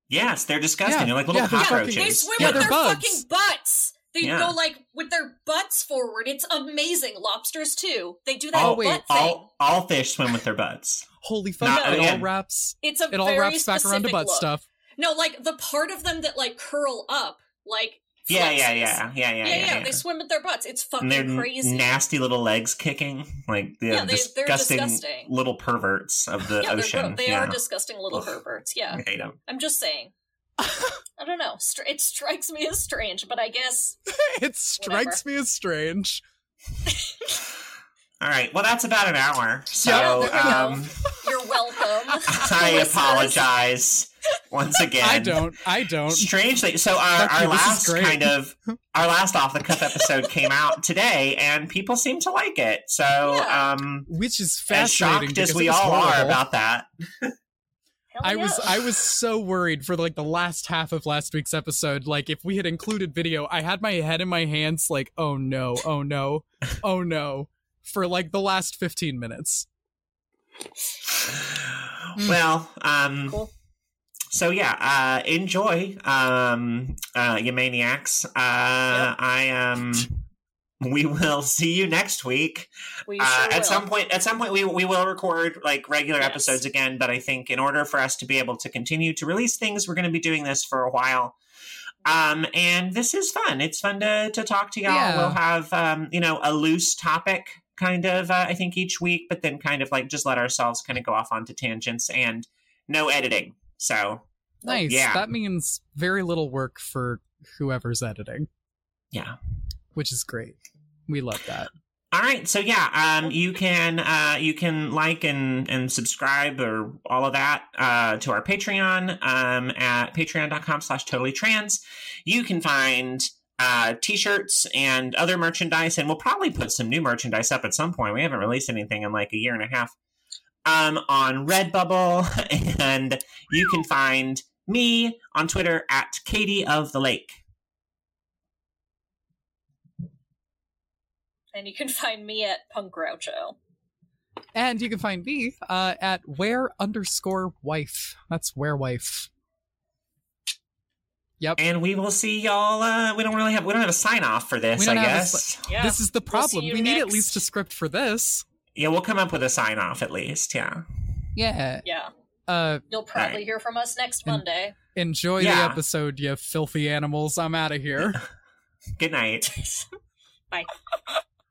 Yes, they're disgusting. Yeah. They're like little Yeah, they're cockroaches. They swim Yeah, with their bugs. fucking butts. They Yeah. go like with their butts forward. It's amazing. Lobsters too. They do that all, wait, butt thing. all, all fish swim with their butts. Holy fuck! Not it again. all wraps. it's a It all very wraps back around to specific butt look. stuff. No, like the part of them that like curl up, like Yeah, yeah, yeah, yeah, yeah, yeah, yeah. They swim with their butts. It's and their fucking crazy. nasty little legs kicking, like the Yeah, they- they're disgusting, disgusting. little perverts of the yeah, they're ocean. gro- they yeah. are disgusting little Ugh. perverts. Yeah, I hate them. I'm just saying. *laughs* I don't know. It strikes me as strange, but I guess *laughs* it strikes me as strange. *laughs* All right, well, that's about an hour. So Yeah, there we go. um, you're welcome. I apologize once *laughs* again. I don't. I don't. Strangely, so our, Fuck our you, last kind of *laughs* our last off the cuff episode came out today, and people seem to like it. So, Yeah. um, Which is as fascinating. shocked as because we it was all are about that, I was. I was so worried for like the last half of last week's episode. Like if we had included video, I had my head in my hands, like oh no, oh no, oh no, for like the last fifteen minutes. *sighs* well, um, Cool. So yeah, uh, enjoy, um, uh, you maniacs. Uh, I um, we will see you next week. We uh, sure at will. some point at some point we, we will record like regular Yes. episodes again but i think in order for us to be able to continue to release things we're going to be doing this for a while um and this is fun it's fun to to talk to y'all Yeah. we'll have um you know a loose topic kind of uh, i think each week but then kind of like just let ourselves kind of go off onto tangents and no editing so Nice. Yeah. That means very little work for whoever's editing, yeah which is great. We love that. All right, so yeah, um, you can uh, you can like and and subscribe or all of that uh, to our Patreon um, at patreon.com slash totally trans. You can find uh, t-shirts and other merchandise, and we'll probably put some new merchandise up at some point. We haven't released anything in like a year and a half um, on Redbubble, *laughs* and you can find me on Twitter at Katie of the Lake. and you can find me at Punk Groucho. And you can find me uh, at where underscore wife. That's where wife. Yep. And we will see y'all. Uh, we don't really have we don't have a sign off for this. We I don't a. Yeah. This is the We'll see problem. we need at least a script for this. Yeah, we'll come up with a sign off at least. Yeah. Yeah. yeah. Uh, You'll probably Alright. hear from us next And- Monday. enjoy the episode, you filthy animals. I'm out of here. *laughs* Good night. *laughs* Bye.